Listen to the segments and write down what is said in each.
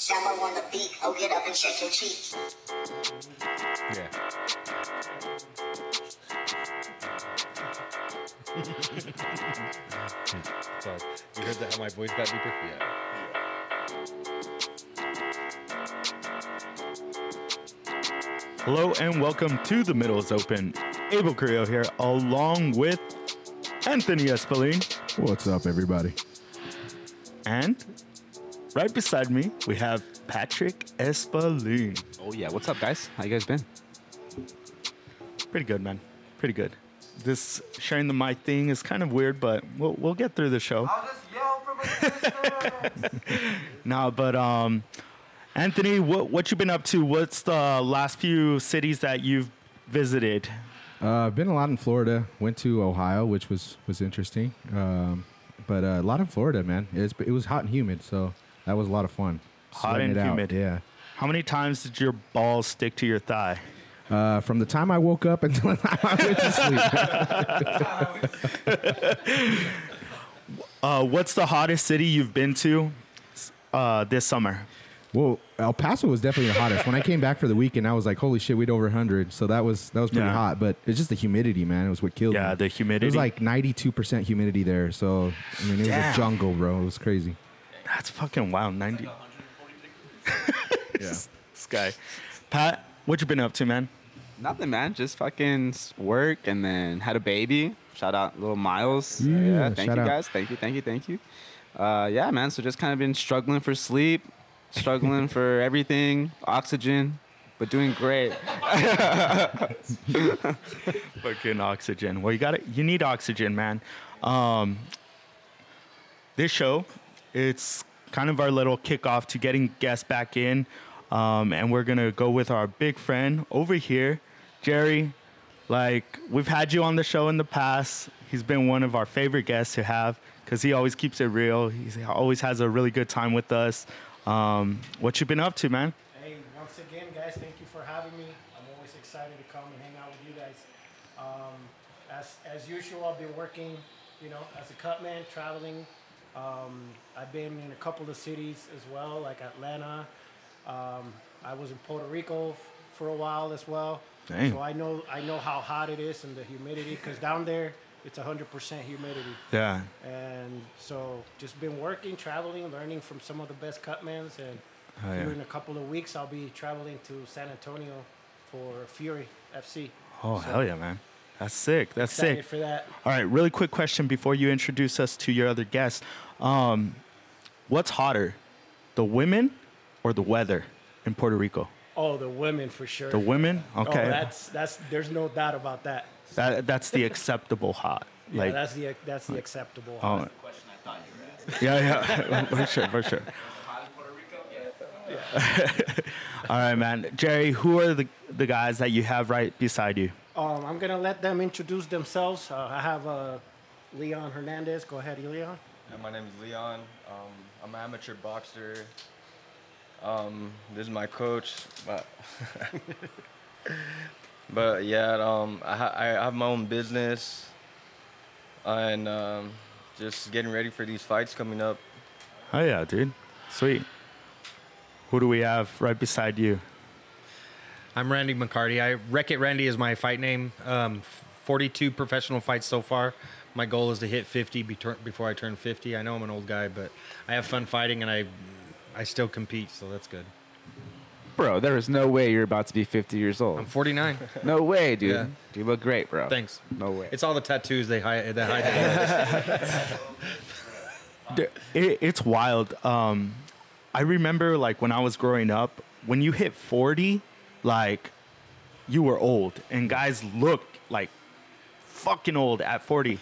Summer on the beat, oh get up and shake your cheeks. Yeah. so you heard that how my voice got deeper? Yeah. Hello and welcome to The Middle is Open. Abel Carrillo here, along with Anthony Espelin. What's up, everybody? And right beside me, we have Patrick Espelin. Oh yeah, what's up, guys? How you guys been? Pretty good, man. Pretty good. This sharing the mic thing is kind of weird, but we'll, we'll get through the show. I'll just yell from a distance. No, but um, Anthony, what what you been up to? What's the last few cities that you've visited? Uh, I've been a lot in Florida. Went to Ohio, which was was interesting. Um, but uh, a lot in Florida, man. It's, it was hot and humid, so that was a lot of fun. Hot Sweating and it out, humid. Yeah. How many times did your balls stick to your thigh? Uh, from the time I woke up until the time I went to sleep. Uh, what's the hottest city you've been to uh, this summer? well, El Paso was definitely the hottest. When I came back for the weekend, I was like, "Holy shit, we'd over 100." So that was that was pretty Yeah. hot. But it's just the humidity, man. It was what killed me. Yeah, the humidity. It was like 92% humidity there. So I mean, it was Damn. a jungle, bro. It was crazy. That's fucking wild. 90. Yeah. This guy. Pat, what you been up to, man? Nothing, man. Just fucking work and then had a baby. Shout out little Miles. Yeah, thank shout you out. guys. Thank you, thank you, thank you. Uh, yeah, man. So just kind of been struggling for sleep, struggling for everything, oxygen, but doing great. Fucking oxygen. Well, you got it. You need oxygen, man. Um, this show, it's kind of our little kickoff to getting guests back in, um, and we're gonna go with our big friend over here, Gerry. Like we've had you on the show in the past. He's been one of our favorite guests to have because he always keeps it real. He always has a really good time with us. Um, what you been up to, man? hey, once again, guys, thank you for having me. I'm always excited to come and hang out with you guys. Um, as as usual, I've been working, you know, as a cut man, traveling. Um, I've been in a couple of cities as well, like Atlanta. Um, I was in Puerto Rico f- for a while as well. Dang. So I know I know how hot it is and the humidity, because down there it's 100% humidity. Yeah. And so just been working, traveling, learning from some of the best cutmans. And Oh, yeah. in a couple of weeks, I'll be traveling to San Antonio for Fury FC. Oh So, hell yeah, man! That's sick. That's Excited sick. for that. All right, really quick question before you introduce us to your other guests. Um, what's hotter, the women or the weather in Puerto Rico? Oh, the women for sure. The women? Oh, Okay. that's that's. There's no doubt about that. that, that's the acceptable hot. Yeah, Like, that's the that's the acceptable. oh, yeah, yeah, for sure, for sure. All right, man. Gerry, who are the, the guys that you have right beside you? Um, I'm gonna let them introduce themselves. Uh, I have uh, Leon Hernandez. Go ahead, Leon. Yeah, my name is Leon. Um, I'm an amateur boxer. Um, this is my coach, but but yeah, um, I, ha- I have my own business, and um, just getting ready for these fights coming up. Oh, yeah, dude. Sweet. Who do we have right beside you? I'm Randy McCarty. I Wreck It Randy is my fight name. Um, 42 professional fights so far. My goal is to hit 50 be tur- before I turn 50. I know I'm an old guy, but I have fun fighting and I I still compete, so that's good. Bro, there is no way you're about to be 50 years old. I'm 49. No way, dude. Yeah. You look great, bro. Thanks. No way. It's all the tattoos they hide. That hide it, it's wild. Um, I remember like when I was growing up, when you hit 40, like you were old and guys looked like fucking old at 40.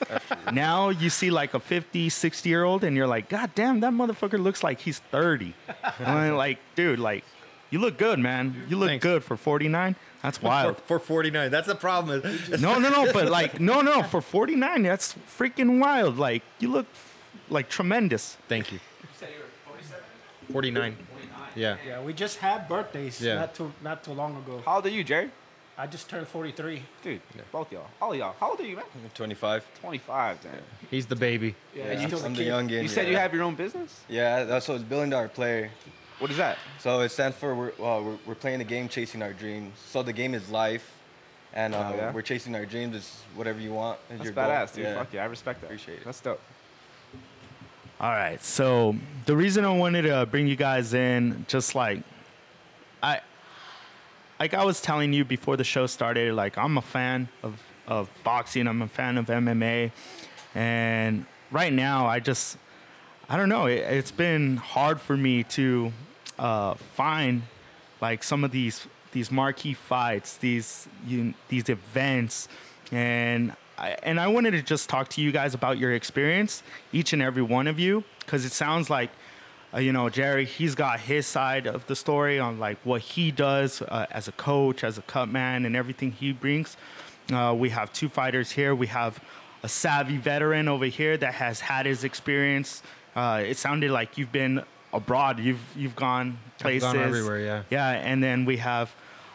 now you see like a 50, 60 year old and you're like, God damn, that motherfucker looks like he's 30. And I'm like, dude, like you look good, man. You look Thanks. good for 49. That's for, wild. for 49. That's the problem. no, no, no, but like, no, no, for 49, that's freaking wild. Like you look like tremendous. Thank you. 49. Yeah. Yeah, we just had birthdays Yeah. not too not too long ago. How old are you, Gerry? I just turned 43. Dude, both y'all. All y'all. How old are you, man? 25. 25, damn. He's the baby. Yeah, you still I'm the the kid. youngin. You said yeah. you have your own business? Yeah, that's what it's billion dollar player. What is that? So it stands for we're, well, we're, we're playing the game, chasing our dreams. So the game is life, and uh, Oh, yeah? we're chasing our dreams. It's whatever you want. Is That's your goal. badass, dude. Yeah. Fuck yeah, I respect that. Appreciate it. That's dope. All right. So the reason I wanted to bring you guys in, just like I, like I was telling you before the show started, like I'm a fan of of boxing. I'm a fan of MMA, and right now I just I don't know. It, it's been hard for me to uh, find like some of these these marquee fights, these you, these events, and I, and I wanted to just talk to you guys about your experience, each and every one of you, because it sounds like. Uh, you know, Gerry, he's got his side of the story on like what he does uh, as a coach, as a cut man, and everything he brings. Uh, we have two fighters here. We have a savvy veteran over here that has had his experience. Uh, it sounded like you've been abroad. You've you've gone places. I've gone everywhere, yeah. Yeah, and then we have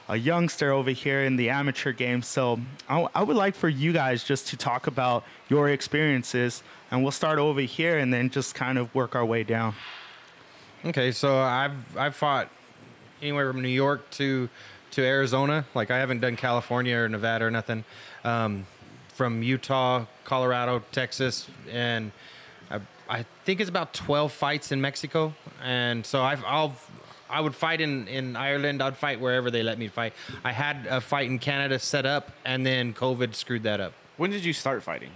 a youngster over here in the amateur game. So I, I would like for you guys just to talk about your experiences, and we'll start over here and then just kind of work our way down. Okay, so I've I've fought anywhere from New York to to Arizona. Like I haven't done California or Nevada or nothing. Um, from Utah, Colorado, Texas, and I, I think it's about twelve fights in Mexico. And so I've I'll I would fight in, in Ireland. I'd fight wherever they let me fight. I had a fight in Canada set up, and then COVID screwed that up. When did you start fighting?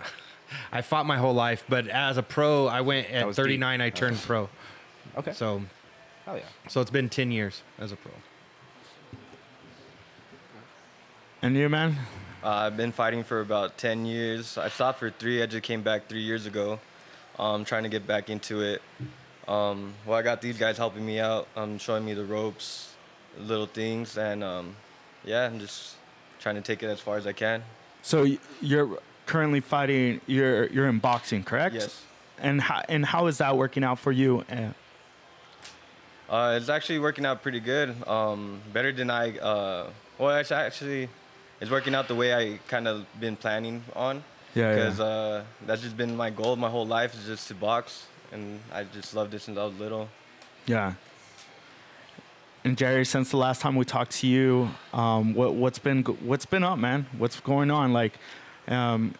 I fought my whole life, but as a pro, I went at was deep. 39. I turned pro. Okay. So Hell yeah. so it's been 10 years as a pro. And you, man? Uh, I've been fighting for about 10 years. I stopped for three. I just came back three years ago. Um, trying to get back into it. Um, well, I got these guys helping me out, um, showing me the ropes, little things, and um, yeah, I'm just trying to take it as far as I can. So you're currently fighting. You're you're in boxing, correct? Yes. And how and how is that working out for you? Uh, Uh, it's actually working out pretty good. Um, better than I. Uh, well, it's actually, it's working out the way I kind of been planning on. Yeah, yeah. Because uh, that's just been my goal my whole life is just to box, and I just loved it since I was little. Yeah. And Gerry, since the last time we talked to you, um, what what's been what's been up, man? What's going on? Like, um,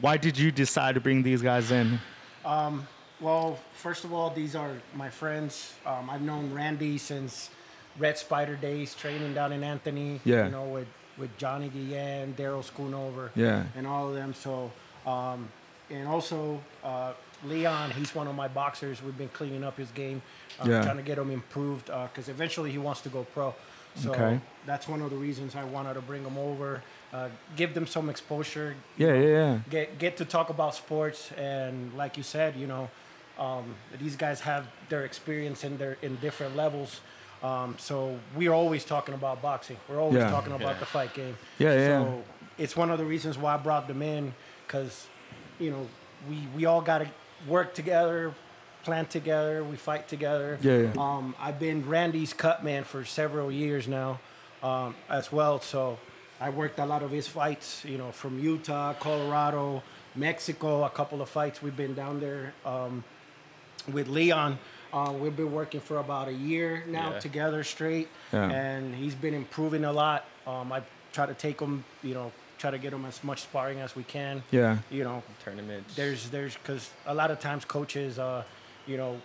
why did you decide to bring these guys in? Well, first of all, these are my friends. Um, I've known Randy since Red Spider days, training down in Anthony. Yeah. You know, with with Johnny Guillen, Daryl Schoonover. Yeah. And all of them. So, um, and also uh, Leon, he's one of my boxers. We've been cleaning up his game, uh, Yeah. trying to get him improved because eventually he wants to go pro. So Okay. that's one of the reasons I wanted to bring him over, uh, give them some exposure, Yeah, yeah, yeah. get get to talk about sports and like you said you know um, these guys have their experience in their in different levels um, so we're always talking about boxing we're always Yeah. talking about the fight game Yeah, yeah. so it's one of the reasons why i brought them in because you know we we all got to work together plan together we fight together Yeah, yeah. um, i've been randy's cut man for several years now um, as well so I worked a lot of his fights, you know, from Utah, Colorado, Mexico, a couple of fights. We've been down there um, with Leon. Uh, we've been working for about a year now Yeah. together straight, Yeah. and he's been improving a lot. Um, I try to take him, you know, try to get them as much sparring as we can. Yeah. You know, Tournaments. there's there's because a lot of times coaches, uh, you know,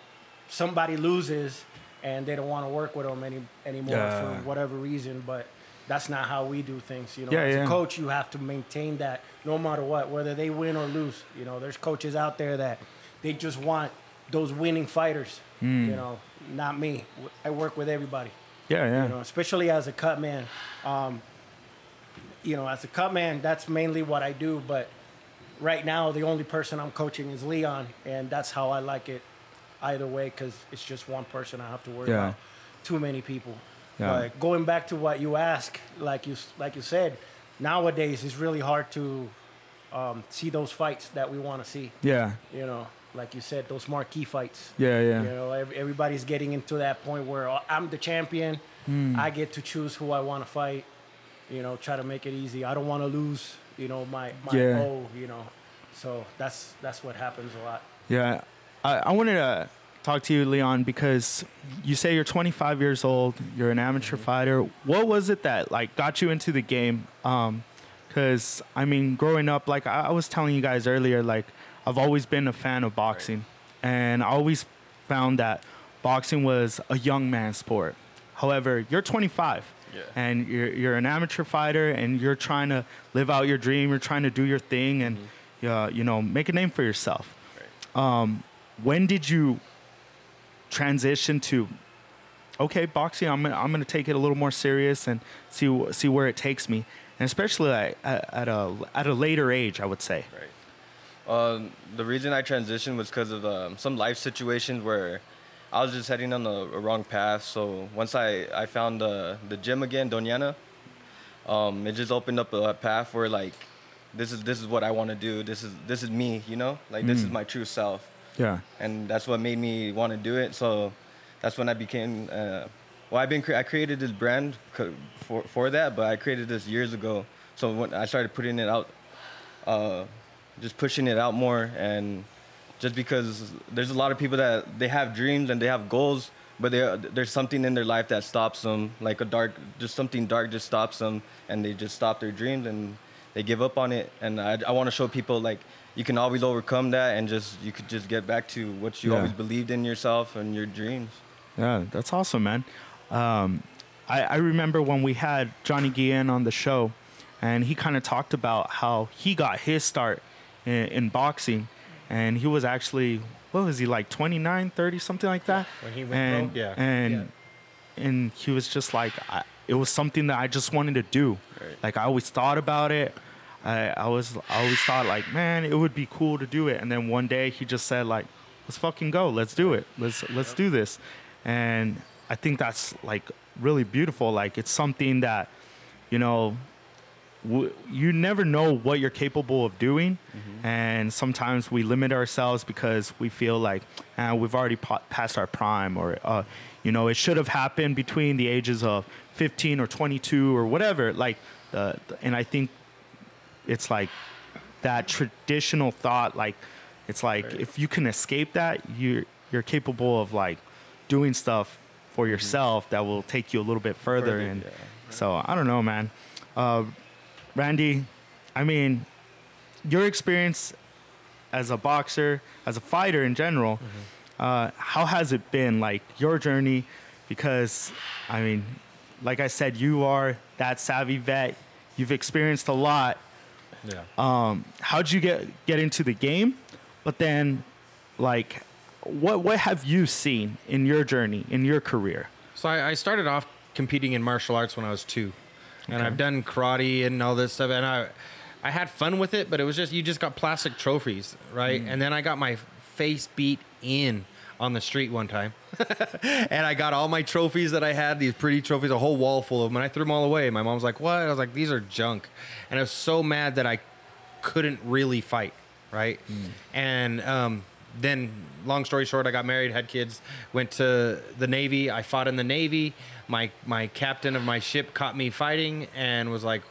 somebody loses and they don't want to work with them any anymore Yeah. for whatever reason, but. That's not how we do things, you know. Yeah, As yeah. a coach, you have to maintain that no matter what, whether they win or lose. You know, there's coaches out there that they just want those winning fighters. Hmm. You know, not me. I work with everybody Yeah, yeah. you know, especially as a cut man. Um, you know, as a cut man, that's mainly what I do. But right now, the only person I'm coaching is Leon, and that's how I like it. Either way, because it's just one person I have to worry Yeah. about. Too many people. Yeah. But going back to what you asked, like you like you said, nowadays it's really hard to um, see those fights that we want to see. yeah. You know, like you said, those marquee fights. Yeah, yeah. You know, ev- everybody's getting into that point where uh, I'm the champion. Hmm. I get to choose who I want to fight. You know, try to make it easy. I don't want to lose. You know, my my Yeah. You know, so that's that's what happens a lot. Yeah, I, I wanted to talk to you, Leon, because you say you're 25 years old. You're an amateur mm-hmm. fighter. What was it that like got you into the game? Um, because I mean, growing up, like I, I was telling you guys earlier, like I've always been a fan of boxing, and I always found that boxing was a young man's sport. However, you're 25, Yeah. and you're you're an amateur fighter, and you're trying to live out your dream. You're trying to do your thing, and uh, you know, make a name for yourself. Um, when did you transition to okay boxing i'm gonna, I'm gonna take it a little more serious and see see where it takes me and especially like, at, at a at a later age i would say Um, the reason I transitioned was because of um, some life situations where I was just heading on the wrong path. So once I, I found the the gym again, Doniana, um, it just opened up a path where like this is this is what I want to do. This is this is me, you know, like this is my true self, yeah and that's what made me want to do it. So that's when I became. Uh, well, I've been cre- I created this brand for for that, but I created this years ago. So when I started putting it out uh, just pushing it out more and just because there's a lot of people that they have dreams and they have goals but they, there's something in their life that stops them like a dark just something dark just stops them and they just stop their dreams and they give up on it. And i, I want to show people like you can always overcome that and just you could just get back to what you Yeah. always believed in yourself and your dreams. Yeah that's awesome man. Um, I, I remember when we had johnny guillen on the show and he kind of talked about how he got his start in, in boxing and he was actually what was he like 29 30 something like that? When he went and, pro? Yeah. and and he was just like I, it was something that i just wanted to do. Right. like i always thought about it. I, I was i always thought like man it would be cool to do it. And then one day he just said like let's fucking go. Let's do it. Let's let's do this. And i think that's like really beautiful. Like it's something that you know w- you never know what you're capable of doing. And sometimes we limit ourselves because we feel like ah, we've already pa- passed our prime or uh, you know it should have happened between the ages of 15 or 22 or whatever like uh, and i think it's like that traditional thought like it's like if you can escape that you're you're capable of like doing stuff for yourself that will take you a little bit further, Further, and yeah. so i don't know man. Uh, randy i mean your experience as a boxer as a fighter in general uh, how has it been like your journey because i mean like i said you are that savvy vet you've experienced a lot Yeah. um, how'd you get get into the game? But then, like, what what have you seen in your journey in your career? So I, I started off competing in martial arts when I was two, and I've done karate and all this stuff, and I I had fun with it, but it was just you just got plastic trophies, right? And then I got my face beat in on the street one time, and I got all my trophies that I had, these pretty trophies, a whole wall full of them, and I threw them all away. My mom's like, "What?" I was like, "These are junk," and I was so mad that I couldn't really fight, right? And um, then, long story short, I got married, had kids, went to the Navy. I fought in the Navy. My my captain of my ship caught me fighting and was like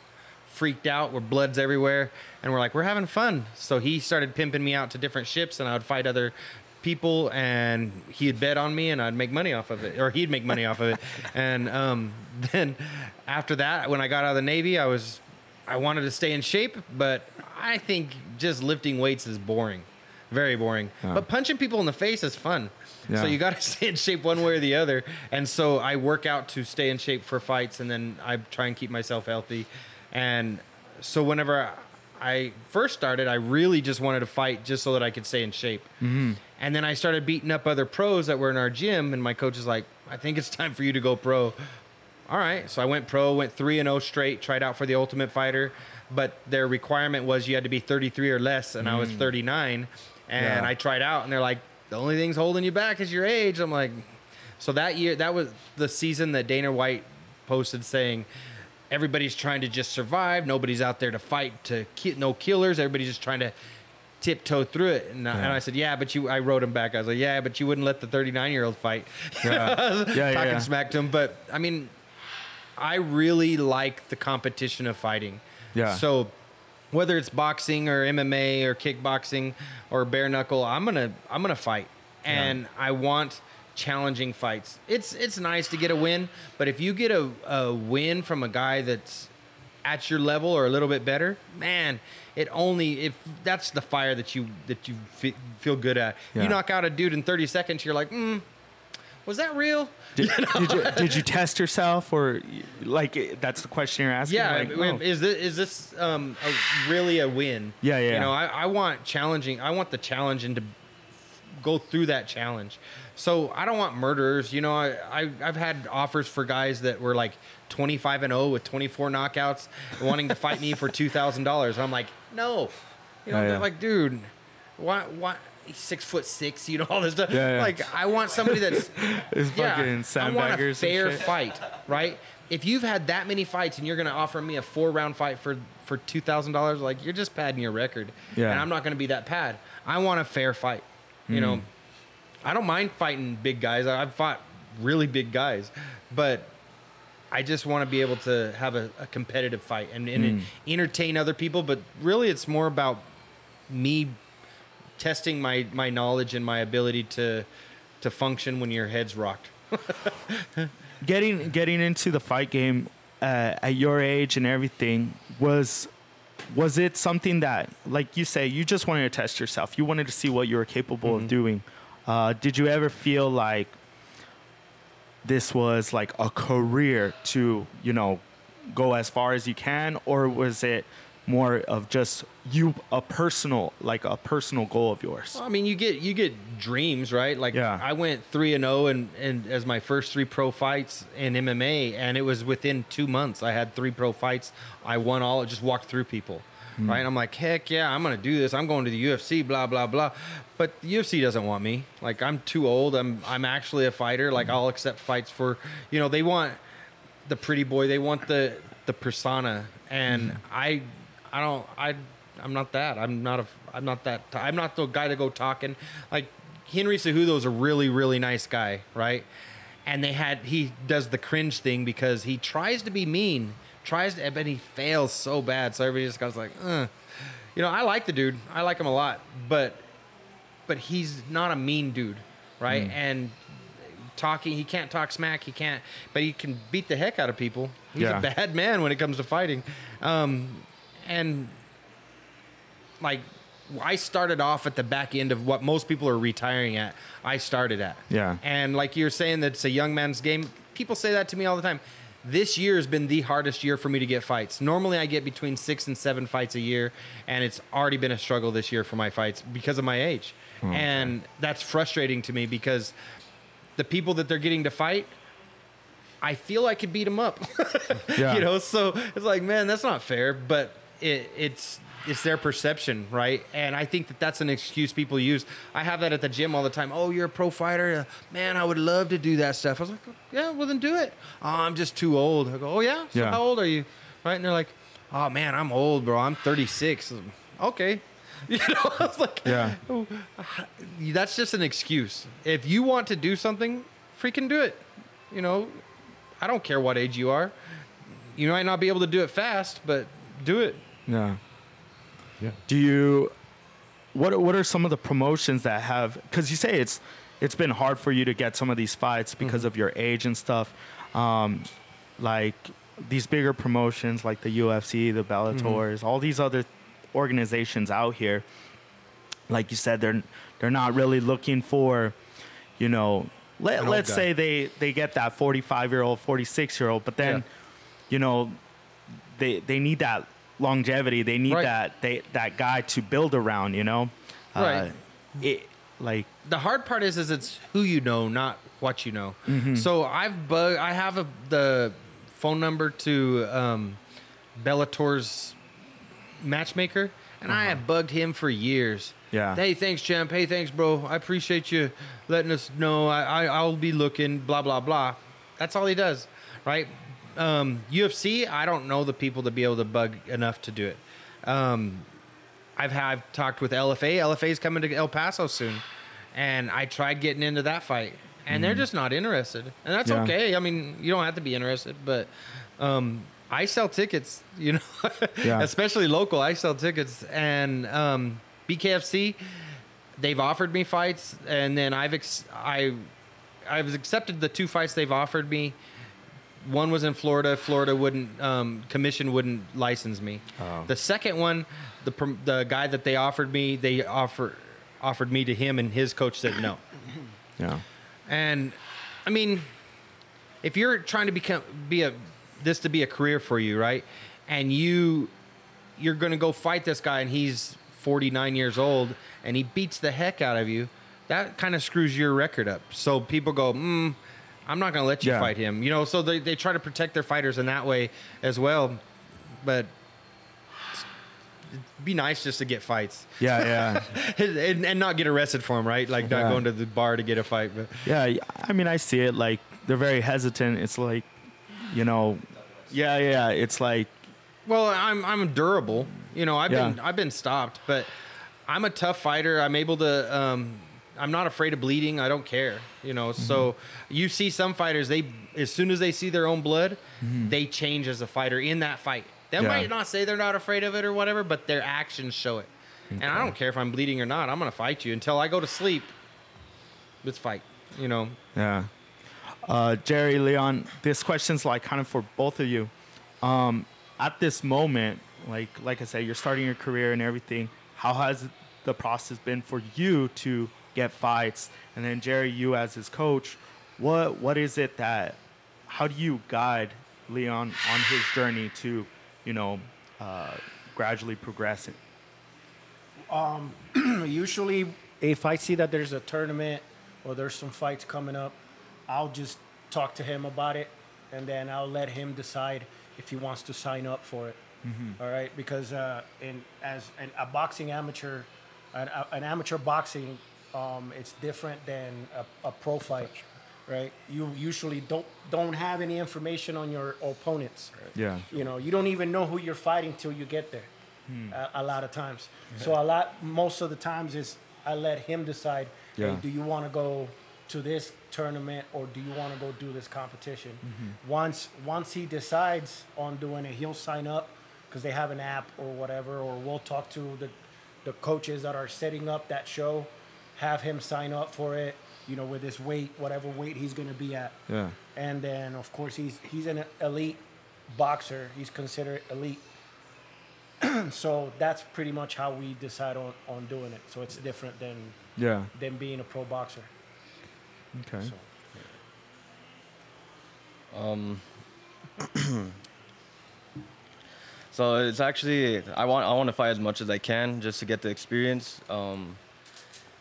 freaked out. Where blood's everywhere, and we're like, we're having fun. So he started pimping me out to different ships, and I would fight other people and he'd bet on me and I'd make money off of it or he'd make money off of it and um, then after that when I got out of the Navy I was I wanted to stay in shape but I think just lifting weights is boring very boring Yeah. but punching people in the face is fun Yeah. so you got to stay in shape one way or the other and so I work out to stay in shape for fights and then I try and keep myself healthy and so whenever I first started, I really just wanted to fight just so that I could stay in shape. Mm-hmm. And then I started beating up other pros that were in our gym, and my coach is like, "I think it's time for you to go pro." All right, so I went pro, went three and zero straight, tried out for the Ultimate Fighter, but their requirement was you had to be 33 or less, and I was 39, and. Yeah. I tried out, and they're like, "The only thing's holding you back is your age." I'm like, so that year, that was the season that Dana White posted saying everybody's trying to just survive. Nobody's out there to fight to ki- no killers. Everybody's just trying to tiptoe through it. And, I, and I said, yeah, but you. I wrote him back. I was like, yeah, but you wouldn't let the 39 year old fight. Yeah, yeah, yeah, talking yeah. smack to him. But I mean, I really like the competition of fighting. Yeah. So whether it's boxing or MMA or kickboxing or bare knuckle, I'm gonna I'm gonna fight. and I want challenging fights. It's it's nice to get a win, but if you get a, a win from a guy that's at your level or a little bit better, man, it only if that's the fire that you that you fe- feel good at. Yeah. You knock out a dude in 30 seconds, you're like, mm, was that real? Did, did you did you test yourself or like that's the question you're asking? Yeah, Like, oh. is this is this um, a, really a win? Yeah, yeah. You know, I, I want challenging. I want the challenge and to go through that challenge. So I don't want murderers. You know, I, I I've had offers for guys that were like 25 and 0 with 24 knockouts, wanting to fight me for two thousand dollars. I'm like, no. You know, Oh, yeah. they're like, dude, why why? Six foot six, you know all this stuff. Yeah, yeah. Like I want somebody that's It's fucking I want a fair fight, right? If you've had that many fights and you're going to offer me a four round fight for for two thousand dollars, like you're just padding your record. Yeah. And I'm not going to be that pad. I want a fair fight. You know, Mm. I don't mind fighting big guys. I've fought really big guys, but I just want to be able to have a, a competitive fight and, and Mm. entertain other people. But really, it's more about me testing my my knowledge and my ability to to function when your head's rocked. getting getting into the fight game uh, at your age and everything was was it something that like you say you just wanted to test yourself. You wanted to see what you were capable of doing. Uh, did you ever feel like this was like a career to you know go as far as you can? Or was it more of just you a personal like a personal goal of yours Well, I mean, you get you get dreams, right? Like Yeah. I went three and zero, and and as my first three pro fights in MMA, and it was within two months. I had three pro fights. I won all. Just walked through people, hmm. right? And I'm like, heck yeah, I'm gonna do this. I'm going to the UFC. Blah blah blah. But the UFC doesn't want me. Like I'm too old. I'm I'm actually a fighter. Like I'll accept fights for, you know, they want the pretty boy. They want the the persona, and hmm. I, I don't. I, I'm not that. I'm not a. I'm not that. I'm not the guy to go talking. Like Henry Cejudo's a really really nice guy, right? And they had he does the cringe thing because he tries to be mean, tries to, but he fails so bad. So everybody just goes like, uh. you know, I like the dude. I like him a lot, but but he's not a mean dude, right? And talking, he can't talk smack. He can't, but he can beat the heck out of people. He's Yeah. a bad man when it comes to fighting, um, and like I started off at the back end of what most people are retiring at. I started at. Yeah. And like you're saying that it's a young man's game. People say that to me all the time. This year has been the hardest year for me to get fights. Normally I get between 6 and 7 fights a year and it's already been a struggle this year for my fights because of my age. Oh, and that's frustrating to me because the people that they're getting to fight I feel I could beat them up. Yeah. you know, so it's like, man, that's not fair, but it, it's it's their perception, right? And I think that that's an excuse people use. I have that at the gym all the time. Oh, you're a pro fighter, Uh, man. I would love to do that stuff. I was like, yeah, well then do it. Oh, I'm just too old. I go, oh yeah. So Yeah. how old are you? Right? And they're like, oh man, I'm old, bro. I'm 36. Okay. You know, I was like, Yeah. that's just an excuse. If you want to do something, freaking do it. You know, I don't care what age you are. You might not be able to do it fast, but do it. Yeah Yeah. do you what are, what are some of the promotions that have because you say it's it's been hard for you to get some of these fights because of your age and stuff um, like these bigger promotions like the UFC the Bellators all these other organizations out here like you said they're they're not really looking for you know let, let's guy. say they they get that 45 year old 46 year old but then Yeah. you know they they need that longevity. They need Right. that they that guy to build around. You know, Right. Uh, it like The hard part is, is it's who you know, not what you know. Mm-hmm. So I've bug, I have a, the phone number to um, Bellator's matchmaker, and I have bugged him for years. Uh-huh. Yeah. Hey, thanks, champ. Hey, thanks, bro. I appreciate you letting us know. I, I I'll be looking. Blah blah blah. That's all he does, right? Um, UFC. I don't know the people to be able to bug enough to do it. Um, I've had I've talked with LFA. LFA's coming to El Paso soon, and I tried getting into that fight, and they're just not interested, and that's Yeah. okay. I mean, you don't have to be interested, but um, I sell tickets, you know, Yeah. especially local. I sell tickets, and um, BKFC, they've offered me fights, and then I've ex- I I've accepted the two fights they've offered me. One was in Florida. Florida wouldn't um, commission wouldn't license me. Oh. The second one, the the guy that they offered me, they offer offered me to him, and his coach said no. Yeah. And I mean, if you're trying to become be a this to be a career for you, right? And you you're going to go fight this guy and he's 49 years old and he beats the heck out of you, that kind of screws your record up. So people go, "Mm, I'm not going to let you Yeah. fight him." You know, so they they try to protect their fighters in that way as well. But it'd be nice just to get fights Yeah, yeah. and, and not get arrested for them, right? Like not Yeah. going to the bar to get a fight, but Yeah, I mean, I see it. Like they're very hesitant. It's like, you know, yeah, yeah. It's like, Well, I'm I'm durable. You know, I've been I've been stopped, but I'm a tough fighter. I'm able to. Um, I'm not afraid of bleeding. I don't care. You know, so you see some fighters. They as soon as they see their own blood, they change as a fighter in that fight. They Yeah. might not say they're not afraid of it or whatever, but their actions show it. And I don't care if I'm bleeding or not. I'm gonna fight you until I go to sleep. Let's fight. You know. yeah. Uh, Gerry, Leon, this question's like kind of for both of you. Um, at this moment, like like I said, you're starting your career and everything. How has the process been for you to get fights? And then Gerry, you as his coach, what what is it that? How do you guide Leon on his journey to, you know, uh, gradually progressing? usually if I see that there's a tournament or there's some fights coming up, I'll just talk to him about it and then I'll let him decide if he wants to sign up for it. All right, because uh, in as an, a boxing amateur, an, a- an amateur boxing, um, it's different than a, a pro fight, right? You usually don't don't have any information on your opponents. Yeah. You know, you don't even know who you're fighting till you get there. A, a lot of times. So a lot, most of the times is I let him decide. Yeah. Hey, do you want to go to this tournament or do you want to go do this competition? Once once he decides on doing it, he'll sign up because they have an app or whatever, or we'll talk to the the coaches that are setting up that show, have him sign up for it. You know, with his weight, whatever weight he's going to be at Yeah. and then of course he's he's an elite boxer. He's considered elite. so that's pretty much how we decide on, on doing it. So it's different than Yeah. than being a pro boxer. Okay. So Um, so it's actually I want I want to fight as much as I can just to get the experience. Um,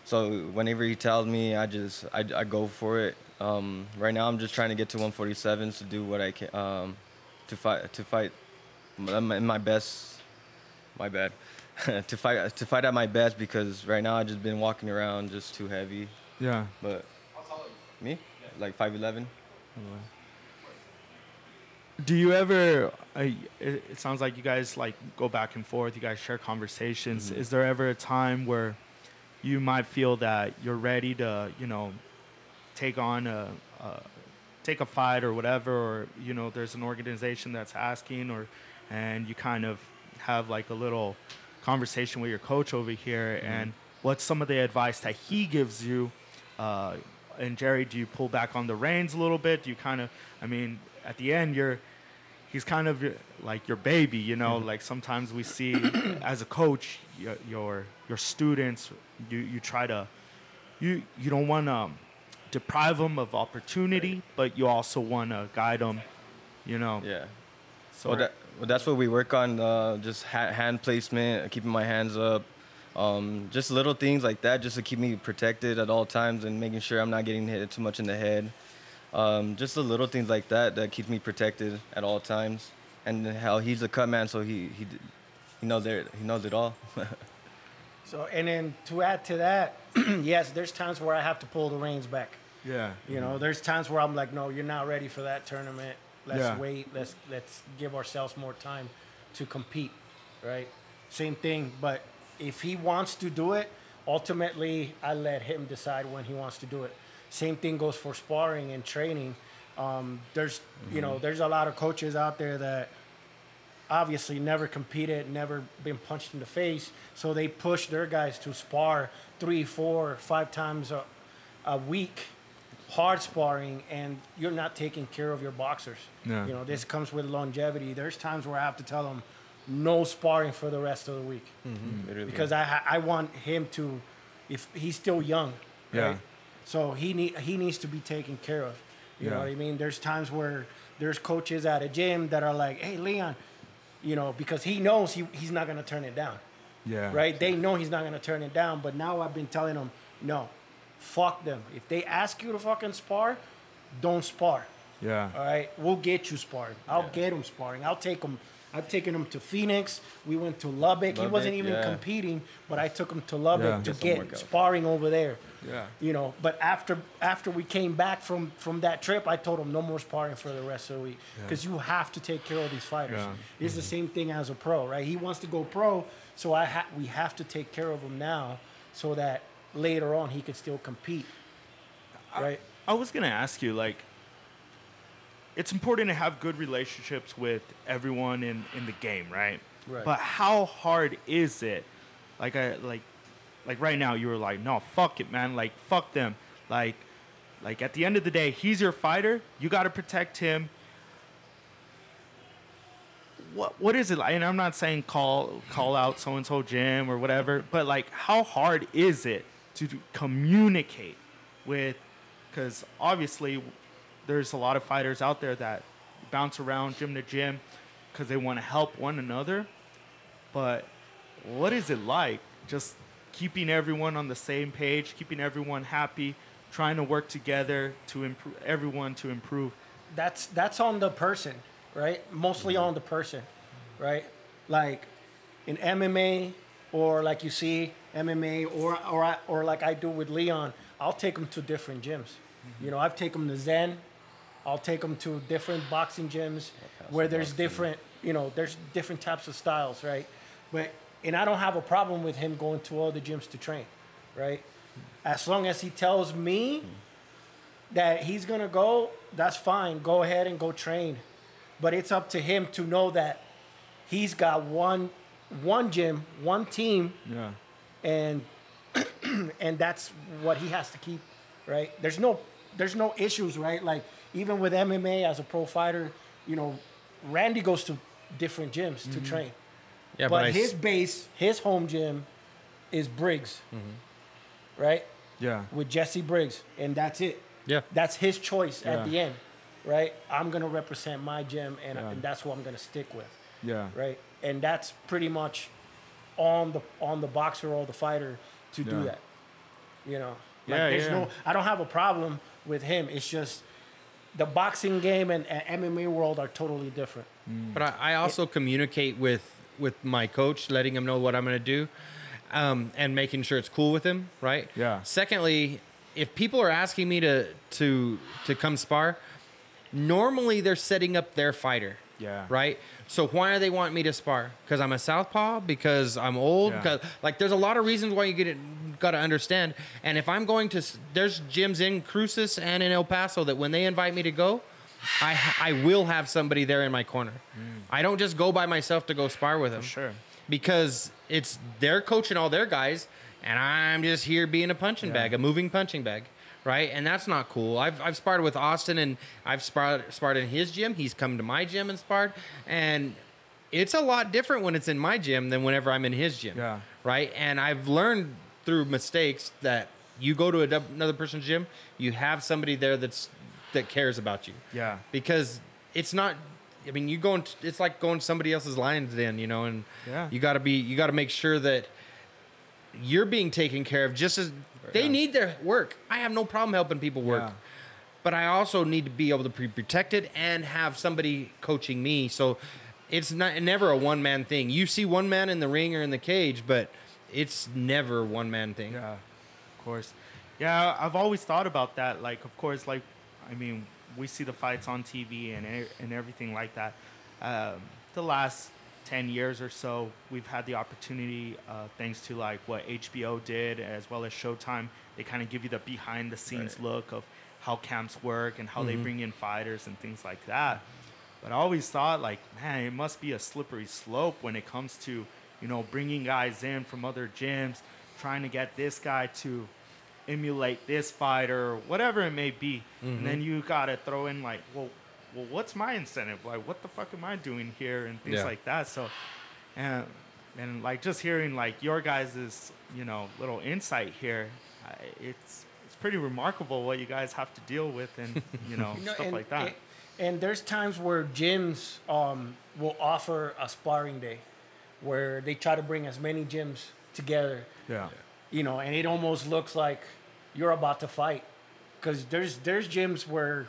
so whenever he tells me, I just I, I go for it. Um, right now I'm just trying to get to 147s to do what I can um, to fight to fight m- in my best. My bad. to fight to fight at my best because right now I just been walking around just too heavy. Yeah. But me like 5'11. Do you ever? Uh, it, it sounds like you guys like go back and forth. You guys share conversations. Mm-hmm. Is there ever a time where you might feel that you're ready to, you know, take on a, a take a fight or whatever, or you know, there's an organization that's asking, or and you kind of have like a little conversation with your coach over here, Mm-hmm. and what's some of the advice that he gives you? Uh, and Gerry, do you pull back on the reins a little bit? Do you kind of, I mean, at the end, you're he's kind of like your baby, you know. Like sometimes we see as a coach, your your, your students, you, you try to, you you don't want to deprive them of opportunity, but you also want to guide them, you know. Yeah. So well, that, well, that's what we work on. Uh, just ha- hand placement, keeping my hands up, um, just little things like that, just to keep me protected at all times and making sure I'm not getting hit too much in the head. Um, just the little things like that that keeps me protected at all times. And how he's a cut man, so he he he knows it. He knows it all. so and then to add to that, yes, there's times where I have to pull the reins back. yeah, You know, there's times where I'm like, no, you're not ready for that tournament. Let's Yeah. wait. Let's let's give ourselves more time to compete, right? Same thing, but if he wants to do it, ultimately I let him decide when he wants to do it. Same thing goes for sparring and training. Um, there's you know, there's a lot of coaches out there that obviously never competed, never been punched in the face, so they push their guys to spar three, four, five times a, a week, hard sparring, and you're not taking care of your boxers. Yeah. You know, this comes with longevity. There's times where I have to tell them, no sparring for the rest of the week Literally. because I I want him to, if he's still young, Yeah. right? So he need he needs to be taken care of. You know what I mean? There's times where there's coaches at a gym that are like, "Hey, Leon," you know, because he knows he, he's not gonna turn it down, Yeah. right? They know he's not gonna turn it down, but now I've been telling them, no, fuck them. If they ask you to fucking spar, don't spar. Yeah. All right, we'll get you sparring. I'll get him sparring. I'll take him. I've taken him to Phoenix. We went to Lubbock. he wasn't even yeah. competing, but I took him to Lubbock Yeah. to Get get sparring over there. Yeah. You know, but after after we came back from from that trip, I told him no more sparring for the rest of the week because you have to take care of these fighters. Yeah. It's the mm-hmm. same thing as a pro, right? He wants to go pro, so I ha- we have to take care of him now so that later on he can still compete. Right? I was gonna ask you, like, it's important to have good relationships with everyone in, in the game, right? Right. But how hard is it? Like, I like, like right now, you were like, no, fuck it, man. Like, fuck them. Like, like at the end of the day, he's your fighter. You got to protect him. What what is it like? And I'm not saying call call out so and so gym or whatever, but like, how hard is it to communicate with? Because obviously, there's a lot of fighters out there that bounce around gym to gym because they want to help one another. But what is it like just keeping everyone on the same page, keeping everyone happy, trying to work together to improve everyone to improve? that's that's on the person, right? Mostly mm-hmm. on the person, right? Like in MMA or like you see MMA or or I, or like I do with Leon, I'll take them to different gyms. Mm-hmm. You know, I've taken them to Zen. I'll take them to different boxing gyms where there's different, you know, there's different types of styles, right? But and I don't have a problem with him going to all the gyms to train, right? As long as he tells me that he's gonna go, that's fine. Go ahead and go train. But it's up to him to know that he's got one one gym, one team, Yeah. and and that's what he has to keep, right? There's no there's no issues, right? Like even with MMA as a pro fighter, you know, Randy goes to different gyms to mm-hmm. train. Yeah, but I s- his base, his home gym is Briggs. Mm-hmm. Right? Yeah. With Jesse Briggs, and that's it. Yeah. That's his choice Yeah. at the end, right? I'm gonna represent my gym, and, Yeah. and that's who I'm gonna stick with, Yeah. right? And that's pretty much on the on the boxer or the fighter to do that. You know, like Yeah, there's yeah. no. I don't have a problem with him. It's just the boxing game and, and MMA world are totally different. Mm. But I, I also communicate with with my coach, letting him know what I'm going to do, um, and making sure it's cool with him. Right. Yeah. Secondly, if people are asking me to to to come spar, normally they're setting up their fighter. Yeah. Right. So why do they want me to spar? Because I'm a southpaw. Because I'm old. Yeah. 'Cause- like there's a lot of reasons why you get it. Got to understand. And if I'm going to, there's gyms in Cruces and in El Paso that when they invite me to go, I I will have somebody there in my corner. I don't just go by myself to go spar with them. Sure. Because it's they're coaching all their guys, and I'm just here being a punching Yeah. bag, a moving punching bag, right? And that's not cool. I've I've sparred with Austin, and I've sparred sparred in his gym. He's come to my gym and sparred, and it's a lot different when it's in my gym than whenever I'm in his gym. Yeah. Right. And I've learned through mistakes that you go to a, another person's gym, you have somebody there that's that cares about you Yeah. because it's not i mean you go into it's like going to somebody else's lion's den you know and Yeah. you got to be you got to make sure that you're being taken care of just as they need their work i have no problem helping people work Yeah. but i also need to be able to be protected and have somebody coaching me so it's not never a one man thing you see one man in the ring or in the cage but it's never one man thing Yeah, of course. Yeah, I've always thought about that. Like, of course, like, I mean, we see the fights on TV and and everything like that. Um, the last ten years or so, we've had the opportunity, uh, thanks to like what HBO did as well as Showtime. They kind of give you the behind the scenes look of how camps work and how they bring in fighters and things like that. But I always thought like, man, it must be a slippery slope when it comes to, you know, bringing guys in from other gyms, trying to get this guy to emulate this fighter or whatever it may be. And then you gotta throw in like, well, well, what's my incentive? Like, what the fuck am I doing here and things Yeah. like that. So, and and like just hearing like your guys' you know little insight here, I, it's it's pretty remarkable what you guys have to deal with and you know You know, stuff and, like that. And, and there's times where gyms um, will offer a sparring day, where they try to bring as many gyms together. yeah. You know, and it almost looks like you're about to fight, because there's there's gyms where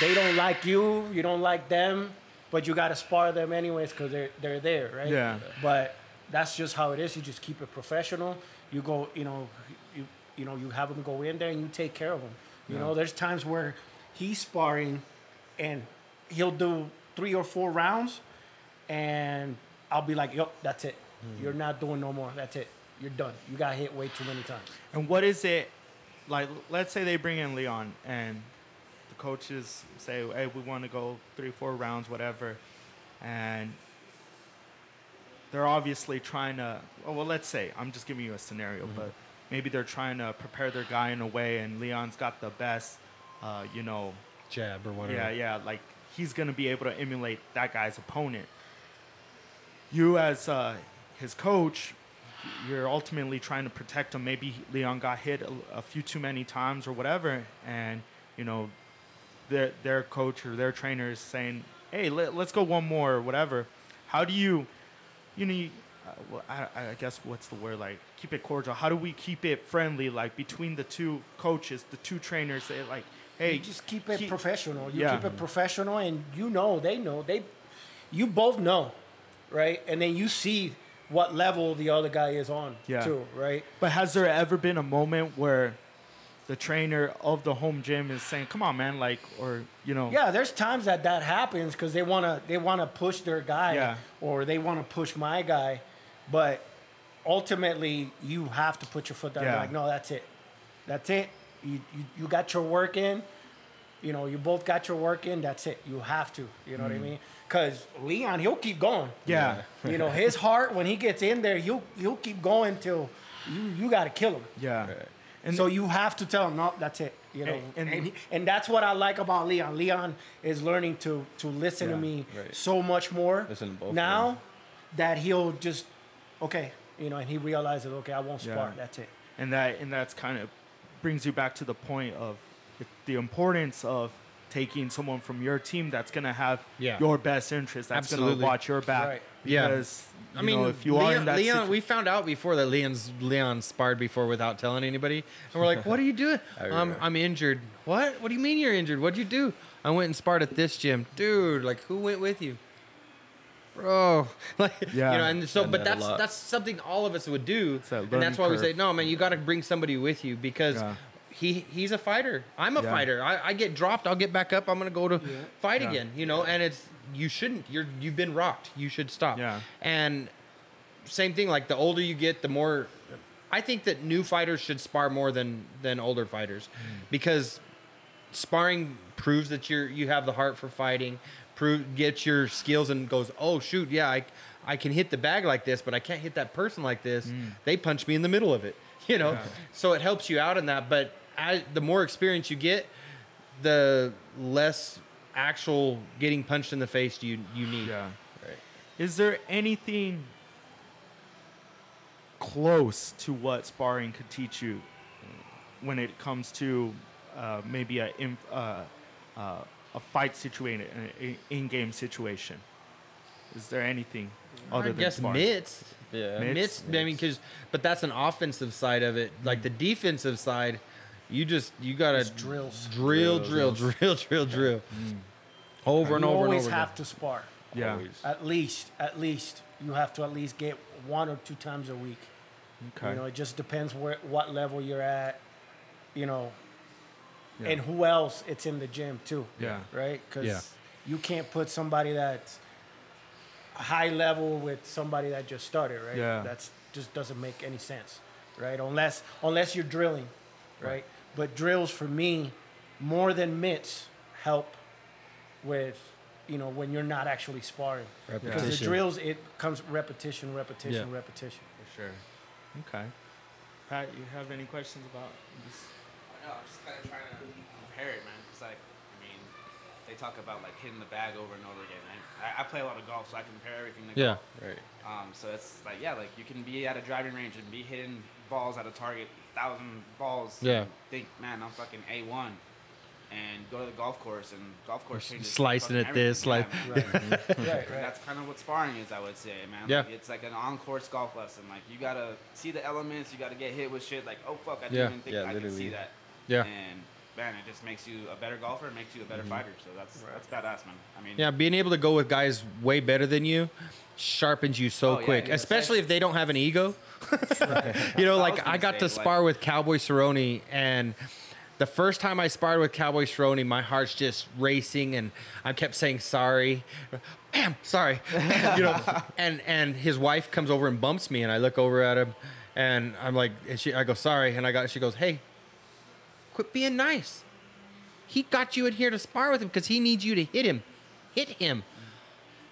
they don't like you, you don't like them, but you got to spar them anyways because they're they're there, right? Yeah. But that's just how it is. You just keep it professional. You go, you know, you you know, you have them go in there and you take care of them. You know, there's times where he's sparring, and he'll do three or four rounds, and I'll be like, "Yup, that's it. Hmm. You're not doing no more. That's it. You're done. You got hit way too many times." And what is it like? Let's say they bring in Leon and the coaches say, "Hey, we want to go three, four rounds, whatever," and they're obviously trying to. oh, Well, let's say I'm just giving you a scenario, Mm-hmm. but maybe they're trying to prepare their guy in a way, and Leon's got the best, uh, you know, Jab or whatever. yeah, yeah. Like he's gonna be able to emulate that guy's opponent. You as uh, his coach, you're ultimately trying to protect him. Maybe Leon got hit a, a few too many times or whatever, and you know, their their coach or their trainer is saying, "Hey, let, let's go one more or whatever." How do you, you know, you, uh, well, I, I guess what's the word like keep it cordial? How do we keep it friendly, like between the two coaches, the two trainers? They like, hey, you just keep it keep- professional. You Yeah. keep it professional, and you know they know they, you both know, right? And then you see what level the other guy is on Yeah. too, right? But has there ever been a moment where the trainer of the home gym is saying, "Come on, man," like, or you know, Yeah, there's times that that happens because they wanna they wanna push their guy, Yeah. or they wanna push my guy, but ultimately you have to put your foot down. Yeah. Like, no, that's it, that's it. You, you you got your work in. You know, you both got your work in. That's it. You have to. You know what I mean? Because Leon, he'll keep going. Mm. yeah, You know, his heart when he gets in there, he'll he'll keep going till you you got to kill him. yeah, And so you have to tell him, no, that's it. You know, And- and and- and, and that's what I like about Leon. Leon is learning to to listen Yeah, to me right. so much more Listen to both now them. that he'll just okay, you know, and he realizes, okay, I won't Yeah. spar. That's it. and that and that's kind of brings you back to the point of the- the importance of taking someone from your team that's gonna have Yeah. your best interest, that's gonna watch your back. Right. Yeah. Because I mean, know, if you are in Leon, that Leon situ- we found out before that Leon's Leon sparred before without telling anybody, and we're like, "What are you doing?" I um, I'm injured. What? What do you mean you're injured? What'd you do? I went and sparred at this gym, dude. Like, who went with you, bro? Like, Yeah. you know, and so, Done but that that's that's something all of us would do, that and that's why we say, no, man, you got to bring somebody with you because. Yeah. He, he's a fighter. I'm a Yeah. fighter. I, I get dropped. I'll get back up. I'm gonna go to fight Yeah. again. You know, and it's you shouldn't. You're you've been rocked. You should stop. Yeah. And same thing. Like the older you get, the more. I think that new fighters should spar more than than older fighters, hmm. because sparring proves that you're you have the heart for fighting. Prove gets your skills and goes, oh shoot, yeah, I I can hit the bag like this, but I can't hit that person like this. Hmm. They punch me in the middle of it, you know. Yeah. So it helps you out in that. But as, the more experience you get, the less actual getting punched in the face you you need. Yeah. Right. Is there anything close to what sparring could teach you when it comes to uh, maybe a uh, uh, a fight situation, an in-game situation? Is there anything other I than guess mitts. Yeah. Mitts. I mean, because but that's an offensive side of it. Like the defensive side, you just you gotta It's drills. drill, drill, drill, drill, drill, mm. mm. over and you over and always over. have again. to spar. Yeah. Always. At least, at least you have to at least get one or two times a week. Okay. You know, it just depends where what level you're at. You know, Yeah. and who else it's in the gym too. Yeah. Right? Because Yeah. you can't put somebody that's high level with somebody that just started. Right? Yeah. That's just doesn't make any sense. Right? Unless unless you're drilling. Right? But drills for me, more than mitts, help with you know when you're not actually sparring. repetition. Because the drills, it comes repetition, repetition, Yeah. repetition. For sure. Okay. Pat, you have any questions about this? No, I'm just kind of trying to compare it, man. Because like, I mean, they talk about like hitting the bag over and over again. I, I play a lot of golf, so I compare everything to Yeah. golf. Right. Um, so it's like, yeah, like you can be at a driving range and be hitting balls at a target, thousand balls. Yeah. and Think, man, I'm fucking a one, and go to the golf course and golf course changes Slicing fucking at this, everything. like- Yeah, man. right, right. That's kind of what sparring is, I would say, man. Yeah. Like, it's like an on-course golf lesson. Like you gotta see the elements. You gotta get hit with shit. Like, oh fuck, I didn't Yeah. even think Yeah, I could see literally. that. Yeah. And man, it just makes you a better golfer. It makes you a better mm-hmm. fighter. So that's that's badass, man. I mean, Yeah, being able to go with guys way better than you sharpens you so Oh, yeah, quick, yeah. especially if they don't have an ego. you know, like was I got say, to like- spar with Cowboy Cerrone, and the first time I sparred with Cowboy Cerrone, my heart's just racing, and I kept saying sorry, bam, sorry, you know, and and his wife comes over and bumps me, and I look over at him, and I'm like, and she, I go sorry, and I got, she goes, hey, quit being nice. He got you in here to spar with him because he needs you to hit him. Hit him.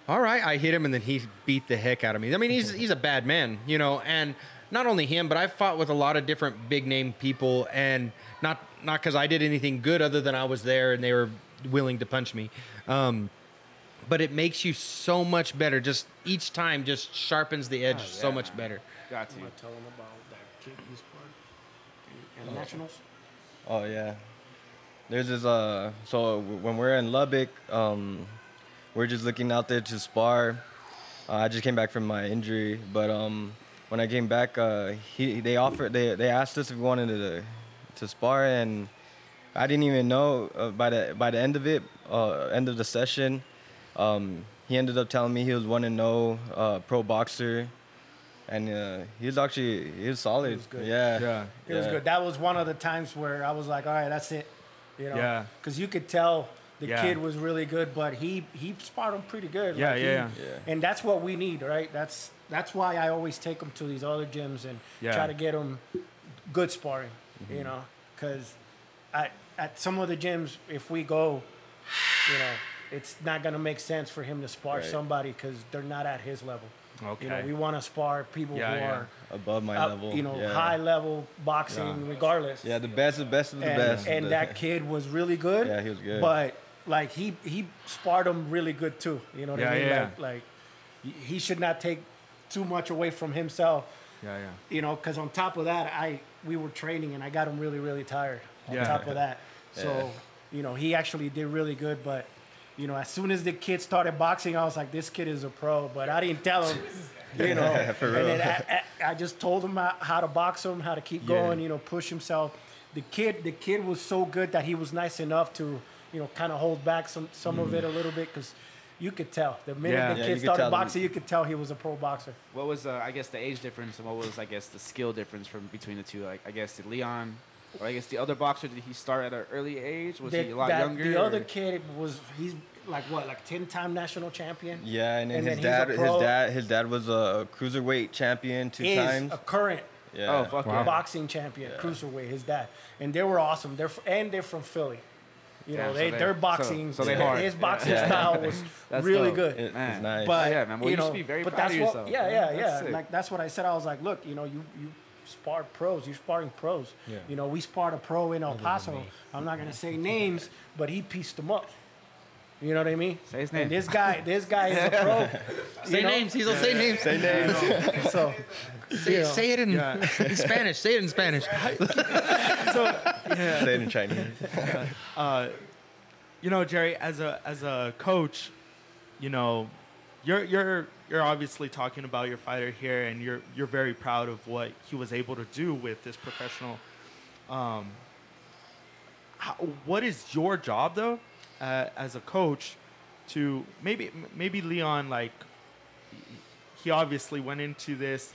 All right, I hit him and then he beat the heck out of me. I mean, he's he's a bad man, you know, and not only him, but I've fought with a lot of different big name people and not not because I did anything good other than I was there and they were willing to punch me. Um, but it makes you so much better. Just each time just sharpens the edge so yeah, much better. got to. I'm tell him about that kid he sparred in, in nationals. Oh yeah. There's this uh so when we're in Lubbock, um we're just looking out there to spar. Uh, I just came back from my injury, but um when I came back uh he they offered they they asked us if we wanted to to spar and I didn't even know uh, by the by the end of it uh end of the session um he ended up telling me he was one and no uh pro boxer and uh, he was actually he's was solid. was good. Yeah. Yeah. It was good. That was one of the times where I was like, all right, that's it. You know, Yeah. because you could tell the Yeah. kid was really good, but he he sparred him pretty good. Yeah, Like, he- yeah, yeah. And that's what we need, right? That's that's why I always take them to these other gyms and Yeah. try to get them good sparring. Mm-hmm. You know, because at at some of the gyms, if we go, you know, it's not gonna make sense for him to spar Right. somebody because they're not at his level. You know, Okay. we want to spar people Yeah, who yeah. are above my up, level. you know, yeah. high level boxing, regardless. Yeah, the best, the best of the and, best. and The- that kid was really good. Yeah, he was good. But like he he sparred him really good too. You know what Yeah, I mean? yeah. Like like he- he should not take too much away from himself. Yeah, yeah. You know, because on top of that, I we were training and I got him really really tired. On Yeah. top of that, so you know he actually did really good. But you know, as soon as the kid started boxing, I was like, this kid is a pro. But I didn't tell him. You know, For and real. then I, I, I just told him how how to box him, how to keep Yeah. going, you know, push himself. The kid, the kid was so good that he was nice enough to, you know, kind of hold back some some of it a little bit because you could tell the minute Yeah. the Yeah, kid you started tell. boxing, you could tell he was a pro boxer. What was uh, I guess the age difference and what was I guess the skill difference from between the two? Like I guess did Leon, or I guess the other boxer did he start at an early age? Was The, he a lot that- younger? the other or- kid was he's like what, like ten time national champion. yeah, and then and his then dad, his dad, his dad was a cruiserweight champion two is times. a current Yeah. Oh fuck yeah. boxing champion, cruiserweight. His dad, and they were awesome. They're f- and they're from Philly. You know, Damn, so they they- their boxing, so they his- hard. his boxing Yeah. style was really dope. good. It- it's nice. But yeah, man. Well, you you should know, be very but proud that's of what, yourself, Yeah, man. yeah, That's yeah. sick. Like that's what I said. I was like, look, you know, you you sparred pros. You're sparring pros. Yeah. You know, we sparred a pro in El Paso. I'm not gonna say names, but he pieced them up. You know what I mean? Say his And name. this guy, this guy is a pro. Say you know? names. He's say names. Say names. So Say, you know. say it in, in Spanish. Say it in Spanish. Say it in Chinese. uh, you know, Gerry, as a as a coach, you know, you're you're you're obviously talking about your fighter here, and you're you're very proud of what he was able to do with this professional. Um, how, what is your job though, uh, as a coach, to maybe maybe Leon like he obviously went into this.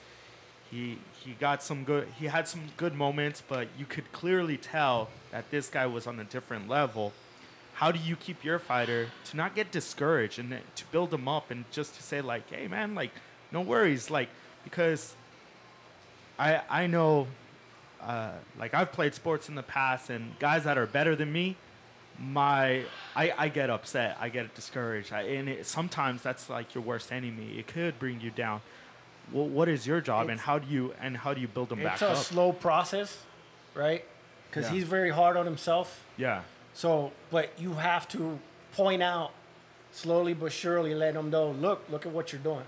He he got some good. He had some good moments, but you could clearly tell that this guy was on a different level. How do you keep your fighter to not get discouraged and to build them up and just to say like, hey man, like no worries, like because I I know uh, like I've played sports in the past and guys that are better than me, my I, I get upset. I get discouraged. I, and it, sometimes that's like your worst enemy. It could bring you down. Well, what is your job, and how do you and how do you build them back It's a slow process, right? Because Yeah. he's very hard on himself. yeah, So, but you have to point out slowly but surely, let them know, look, look at what you're doing,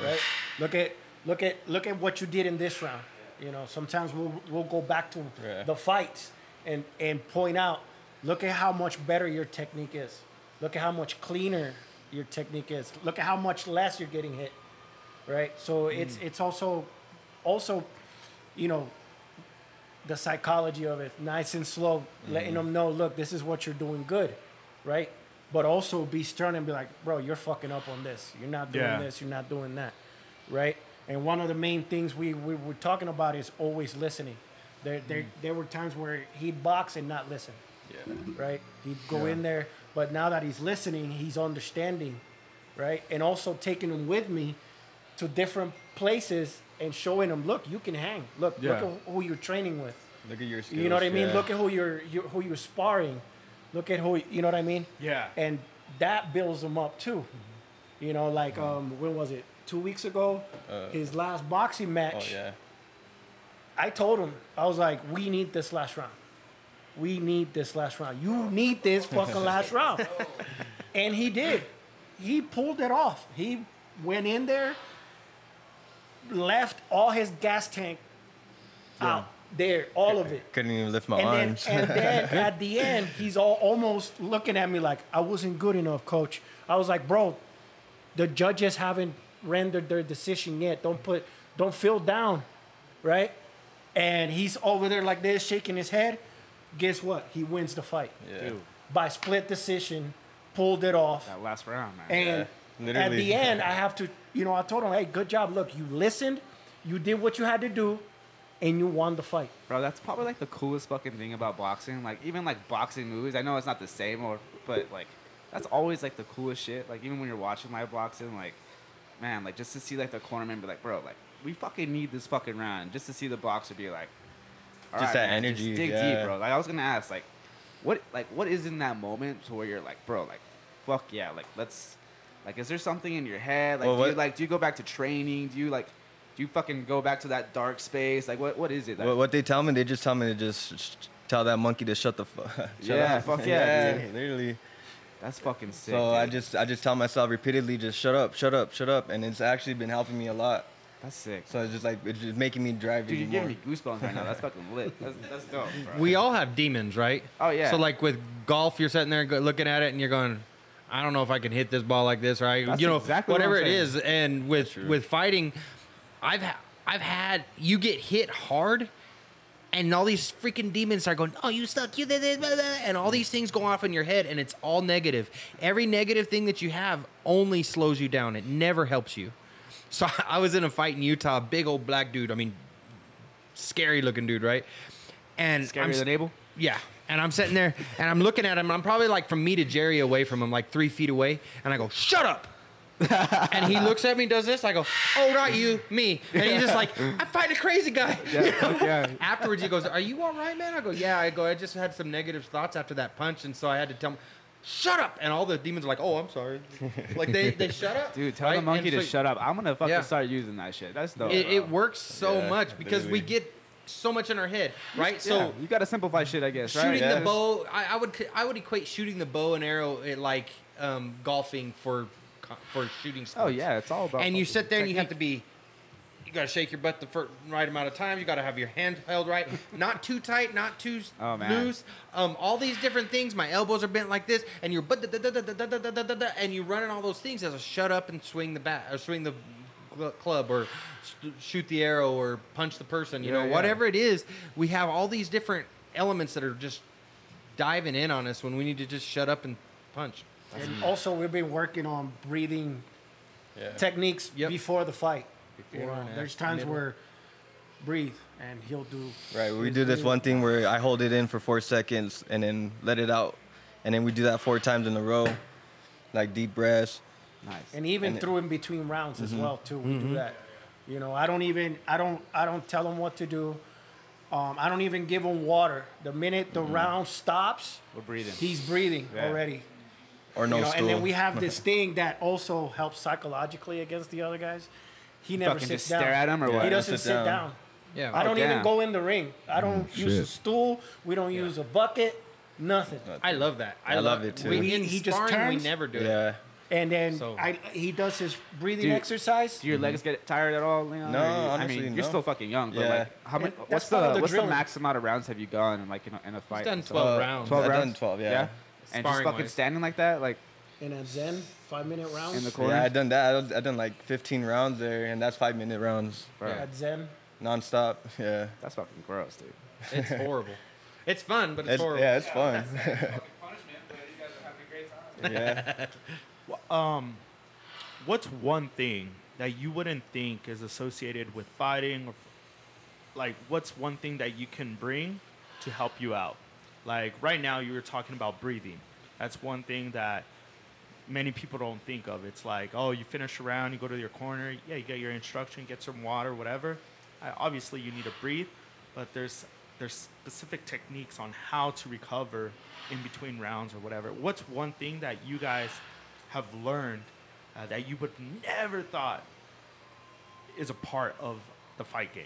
right? Look at, look at, look at what you did in this round. You know, sometimes we'll we'll go back to Yeah. the fights and and point out, look at how much better your technique is. Look at how much cleaner your technique is. Look at how much less you're getting hit, right? So it's mm. it's also, also, you know, the psychology of it, nice and slow, letting mm-hmm. them know, look, this is what you're doing good, right? But also be stern and be like, bro, you're fucking up on this. You're not doing Yeah. this. You're not doing that, right? And one of the main things we, we were talking about is always listening. There, there, mm. there were times where he'd box and not listen, Yeah. right? He'd go in there, but now that he's listening, he's understanding, right? And also taking him with me to different places and showing them, look, you can hang. Look, Yeah. look at who you're training with. Look at your skills. You know what I mean? yeah. Look at who you're, you who you're sparring. Look at who you know what I mean? Yeah. And that builds them up too. You know, like Mm-hmm. um, when was it? Two weeks ago, his last boxing match. Oh match. yeah. I told him, I was like, we need this last round. We need this last round. You need this fucking last round. And he did. He pulled it off. He went in there, left all his gas tank out there, all of it. Couldn't even lift my And then, arms. and then at the end, he's all almost looking at me like I wasn't good enough, coach. I was like, bro, the judges haven't rendered their decision yet. Don't put, don't feel down, right? And he's over there like this, shaking his head. Guess what? He wins the fight yeah. Dude, by split decision, pulled it off. that last round, man. And Yeah, at the end, I have to, you know, I told him, hey, good job. Look, you listened, you did what you had to do, and you won the fight. Bro, that's probably like the coolest fucking thing about boxing. Like even like boxing movies, I know it's not the same, or but like that's always like the coolest shit. Like even when you're watching live boxing, like man, like just to see like the cornerman be like, bro, like we fucking need this fucking round, just to see the boxer be like, all Just right, that man, energy, dig yeah. deep, bro. Like I was gonna ask, like, what like what is in that moment to where you're like, bro, like, fuck yeah, like let's. Like, is there something in your head? Like, Well, do you like, do you go back to training? Do you like, do you fucking go back to that dark space? Like, what, what is it? Like, What, what they tell me, they just tell me to just sh- tell that monkey to shut the fuck. Yeah, fuck yeah, dude. literally. That's fucking sick. So I just I just tell myself repeatedly, just shut up, shut up, shut up, and it's actually been helping me a lot. That's sick. So it's just like it's just making me drive Dude, you're giving me goosebumps right now. That's fucking lit. That's, that's dope, bro. We all have demons, right? Oh, yeah. So like with golf, you're sitting there looking at it and you're going, I don't know if I can hit this ball like this, right? That's you know, exactly whatever it saying. is. And with with fighting, I've ha- I've had you get hit hard. And all these freaking demons are going, oh, you suck, you did this, blah, blah," and all these things go off in your head, and it's all negative. Every negative thing that you have only slows you down. It never helps you. So I was in a fight in Utah, big old black dude. I mean, scary looking dude, right? And Scarier I'm, than Abel? yeah. And I'm sitting there and I'm looking at him. And I'm probably like from me to Gerry away from him, like three feet away. And I go, shut up. and he looks at me, does this. I go, oh, not you, me. And he's just like, I'm fighting a crazy guy. Yeah, yeah. Afterwards, he goes, are you all right, man? I go, yeah. I go, I just had some negative thoughts after that punch. And so I had to tell him, shut up. And all the demons are like, oh, I'm sorry. like they, they shut up. Dude, tell right? the monkey to shut up. I'm gonna fucking Yeah. start using that shit. That's dope. It, it works so Yeah, much because we get so much in her head, right? Yeah, so you got to simplify shit, I guess. Shooting right? the bow, I, I, would I would equate shooting the bow and arrow at like um, golfing for for shooting. Sports. Oh yeah, it's all about. And you sit there and you have to be. You gotta shake your butt the first, right amount of time. You gotta have your hand held right, not too tight, not too oh, loose. Um, all these different things. My elbows are bent like this, and your butt, and you're running all those things as a shut up and swing the bat, or swing the cl- club or st- shoot the arrow or punch the person you Yeah, know yeah. whatever it is we have all these different elements that are just diving in on us when we need to just shut up and punch And also, we've been working on breathing Yeah. techniques Yep. before the fight. You Before know, there's times middle. where breathe, and he'll do. Right. We do this one thing where I hold it in for four seconds and then let it out, and then we do that four times in a row, like deep breaths. Nice. and even And it- through in between rounds Mm-hmm. as well too. We do that. You know, I don't even I don't I don't tell them what to do. Um, I don't even give him water. The minute Mm-hmm. the round stops, We're breathing. he's breathing Yeah. already. Or no you know, stool. and then we have this thing that also helps psychologically against the other guys. He never sits just down. stare at him or Yeah. what? He doesn't Sit sit down. down. Yeah. I don't damn. even go in the ring. I don't use a stool. We don't use a bucket. Nothing. I love that. I love it, too. We, He- he just turns. we never do it. Yeah. And then So- I, he does his breathing Dude, exercise. Do your legs get tired at all, Leon? No, Or you- I honestly, mean, you're no. still fucking young, but Yeah. like, how many? And What's that's the, part of the what's the drilling. max amount of rounds have you gone in like in a, in a fight? done and stuff? 12 Uh, rounds. 12 I've rounds? done 12, yeah. Yeah. And just Sparring fucking wise. standing like that, like in a Zen five minute rounds. in the corner. Yeah, I done that. I I done like 15 rounds there, and that's five minute rounds, Bro, At Zen. nonstop. Yeah. That's fucking gross, dude. It's horrible. It's fun, but it's, It's, horrible. yeah, it's fun. punishment, but you guys are having a great time. yeah. Um, what's one thing that you wouldn't think is associated with fighting, or like what's one thing that you can bring to help you out? Like right now, you were talking about breathing. That's one thing that many people don't think of. It's like, oh, you finish around, you go to your corner, yeah, you get your instruction, get some water, whatever. I, obviously, you need to breathe, but there's there's specific techniques on how to recover in between rounds or whatever. What's one thing that you guys have learned uh, that you would never thought is a part of the fight game?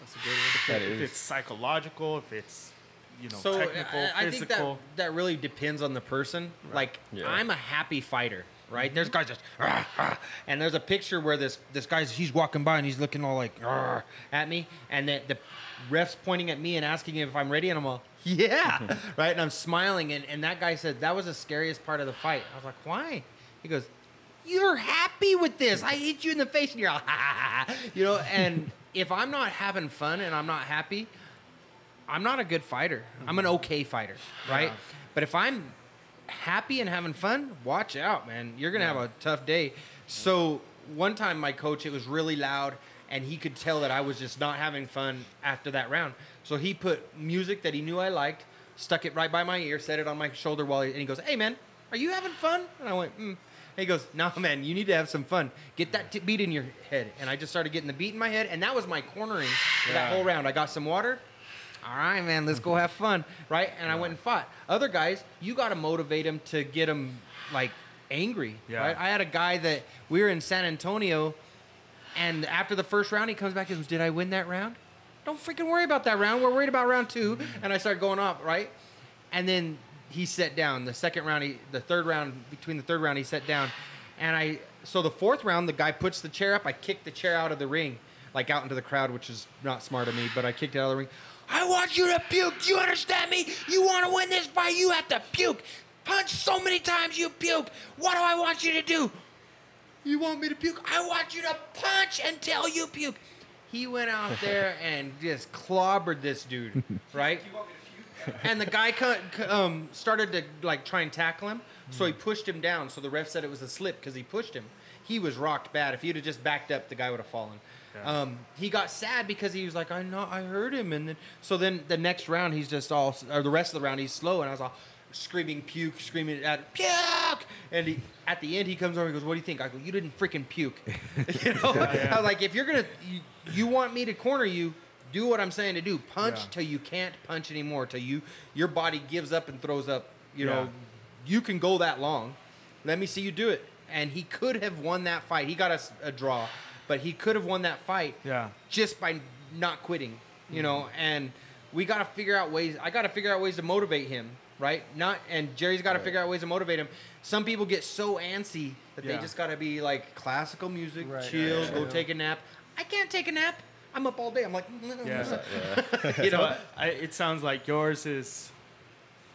That's a good one. That if is. it's psychological, if it's you know So technical, I, I think that that really depends on the person. Like Yeah. I'm a happy fighter, right? There's guys just "Rah, rah," and there's a picture where this this guy's he's walking by and he's looking all like "Rah," at me, and the the ref's pointing at me and asking if I'm ready, and I'm all yeah, right, and I'm smiling, and and that guy said that was the scariest part of the fight. I was like, why? He goes. You're happy with this. I hit you in the face, and you're all, ha, ha, ha. you know. And if I'm not having fun and I'm not happy, I'm not a good fighter. I'm an mm-hmm. okay fighter, right? But if I'm happy and having fun, watch out, man. You're gonna have a tough day. So one time, my coach, it was really loud, and he could tell that I was just not having fun after that round. So he put music that he knew I liked, stuck it right by my ear, set it on my shoulder while, he, and he goes, "Hey, man, are you having fun?" And I went, "Hmm." And he goes, "No, man, you need to have some fun. Get that t- beat in your head." And I just started getting the beat in my head, and that was my cornering for that whole round. I got some water. All right, man, let's go have fun, right? And I went and fought. Other guys, you got to motivate them to get them like angry, Yeah. right? I had a guy that we were in San Antonio, and after the first round, he comes back and goes, "Did I win that round? Don't freaking worry about that round. We're worried about round two. And I start going off, right? And then he sat down. The second round, he, the third round, between the third round, he sat down. And I, so the fourth round, the guy puts the chair up. I kick the chair out of the ring, like out into the crowd, which is not smart of me, but I kicked it out of the ring. I want you to puke. You understand me? You want to win this fight? You have to puke. Punch so many times you puke. What do I want you to do? You want me to puke? I want you to punch until you puke. He went out there and just clobbered this dude, right? and the guy co- co- um, started to like try and tackle him, so he pushed him down. So the ref said it was a slip because he pushed him. He was rocked bad. If he'd have just backed up, the guy would have fallen. Um, he got sad because he was like, "I know, I heard him," and then so then the next round he's just all, or the rest of the round he's slow, and I was all screaming puke, screaming at puke, and he, at the end he comes over and goes, "What do you think?" I go, "You didn't freaking puke." you know, I was like, if you're gonna, you, you want me to corner you, do what I'm saying to do. Punch Yeah. till you can't punch anymore. Till you your body gives up and throws up. You know, you can go that long. Let me see you do it. And he could have won that fight. He got us a draw, but he could have won that fight Yeah. just by not quitting. You mm. know, and we got to figure out ways. I got to figure out ways to motivate him. Right? Not and Gerry's got to figure out ways to motivate him. Some people get so antsy that they just got to be like classical music, Right. chill, Yeah, go yeah. take a nap. I can't take a nap. I'm up all day. I'm like, Yeah. you So know. I, it sounds like yours is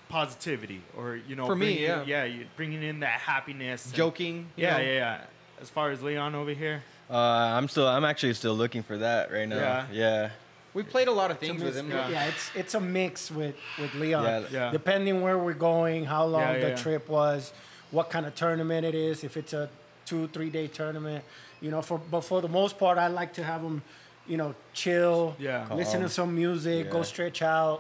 positivity, or you know, For me, bringing- yeah. yeah, you bringing in that happiness, Joking. you Yeah, know. yeah, yeah. As far as Leon over here, Uh, I'm still, I'm actually still looking for that right now. Yeah. Yeah. We played a lot of things with him. Yeah. Yeah, it's it's a mix with with Leon. Yeah. Yeah. Depending where we're going, how long Yeah, the yeah. trip was, what kind of tournament it is. If it's a two three day tournament, you know. For but for the most part, I like to have them, you know, chill. Yeah. Listen to some music. Go stretch out.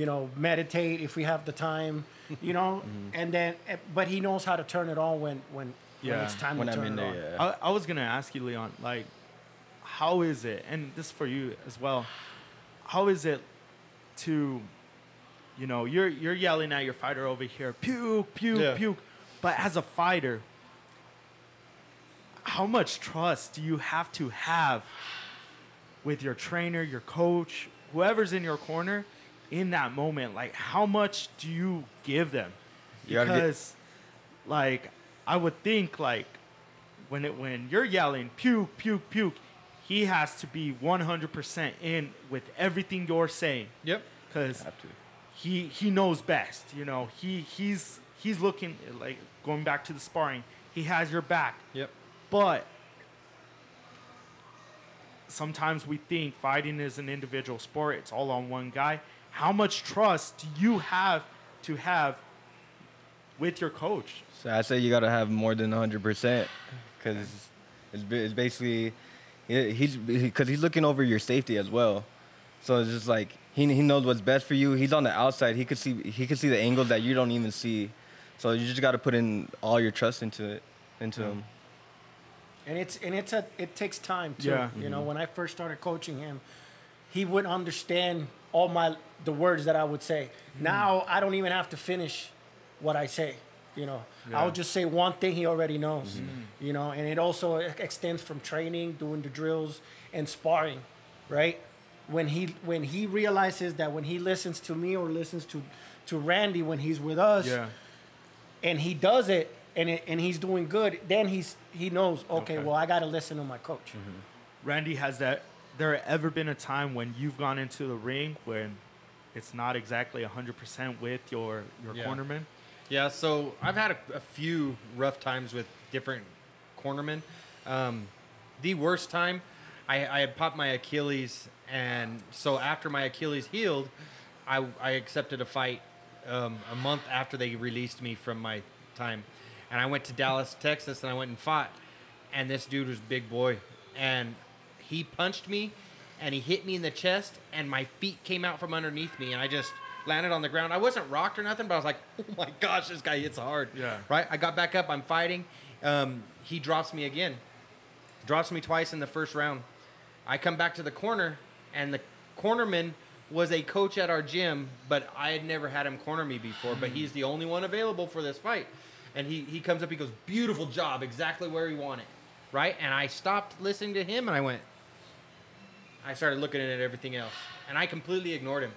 You know, meditate if we have the time. You know, Mm-hmm. and then eh, but he knows how to turn it on when when when it's time When to I'm turn in it on. there, yeah. I, I was gonna ask you, Leon, like, how is it? And this is for you as well. How is it to, you know, you're you're yelling at your fighter over here, puke, puke, Yeah. puke, but as a fighter, how much trust do you have to have with your trainer, your coach, whoever's in your corner in that moment? Like, how much do you give them? Because, like, I would think like when it when you're yelling puke, puke, puke, he has to be 100% in with everything you're saying Yep. because he he knows best. You know, he he's he's looking like going back to the sparring. He has your back. Yep. But sometimes we think fighting is an individual sport, it's all on one guy. How much trust do you have to have with your coach? So I say you gotta have more than 100 percent, because it's, it's basically he- he's because he's looking over your safety as well. So it's just like he he knows what's best for you. He's on the outside. He could see he could see the angles that you don't even see. So you just gotta put in all your trust into it, into him. and it's and it's a it takes time too. Yeah. You know, mm-hmm. when I first started coaching him, he wouldn't understand all my the words that I would say. Mm-hmm. Now I don't even have to finish what I say. You know, I'll just say one thing he already knows. Mm-hmm. You know, and it also extends from training, doing the drills, and sparring, right? When he when he realizes that when he listens to me or listens to to Randy when he's with us, and he does it and it, and he's doing good, then he's he knows okay, Okay. well I got to listen to my coach. Mm-hmm. Randy, has that there ever been a time when you've gone into the ring when it's not exactly 100% with your your Yeah. cornerman? Yeah, so I've had a, a few rough times with different cornermen. Um, the worst time, I, I had popped my Achilles, and so after my Achilles healed, I, I accepted a fight um, a month after they released me from my time, and I went to Dallas, Texas, and I went and fought, and this dude was big boy, and he punched me, and he hit me in the chest, and my feet came out from underneath me, and I just landed on the ground. I wasn't rocked or nothing, but I was like, oh my gosh, this guy hits hard. Yeah. Right? I got back up, I'm fighting. Um, he drops me again. Drops me twice in the first round. I come back to the corner, and the cornerman was a coach at our gym, but I had never had him corner me before. But he's the only one available for this fight. And he, he comes up, he goes, Beautiful job, exactly where he wanted. Right? And I stopped listening to him and I went, I started looking at everything else. And I completely ignored him.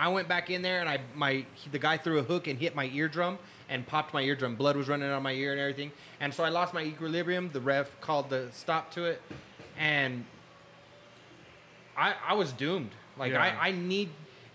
I went back in there and I my he- the guy threw a hook and hit my eardrum and popped my eardrum. Blood was running out of my ear and everything. And so I lost my equilibrium. The ref called the stop to it, and I I was doomed. Like Yeah. I I need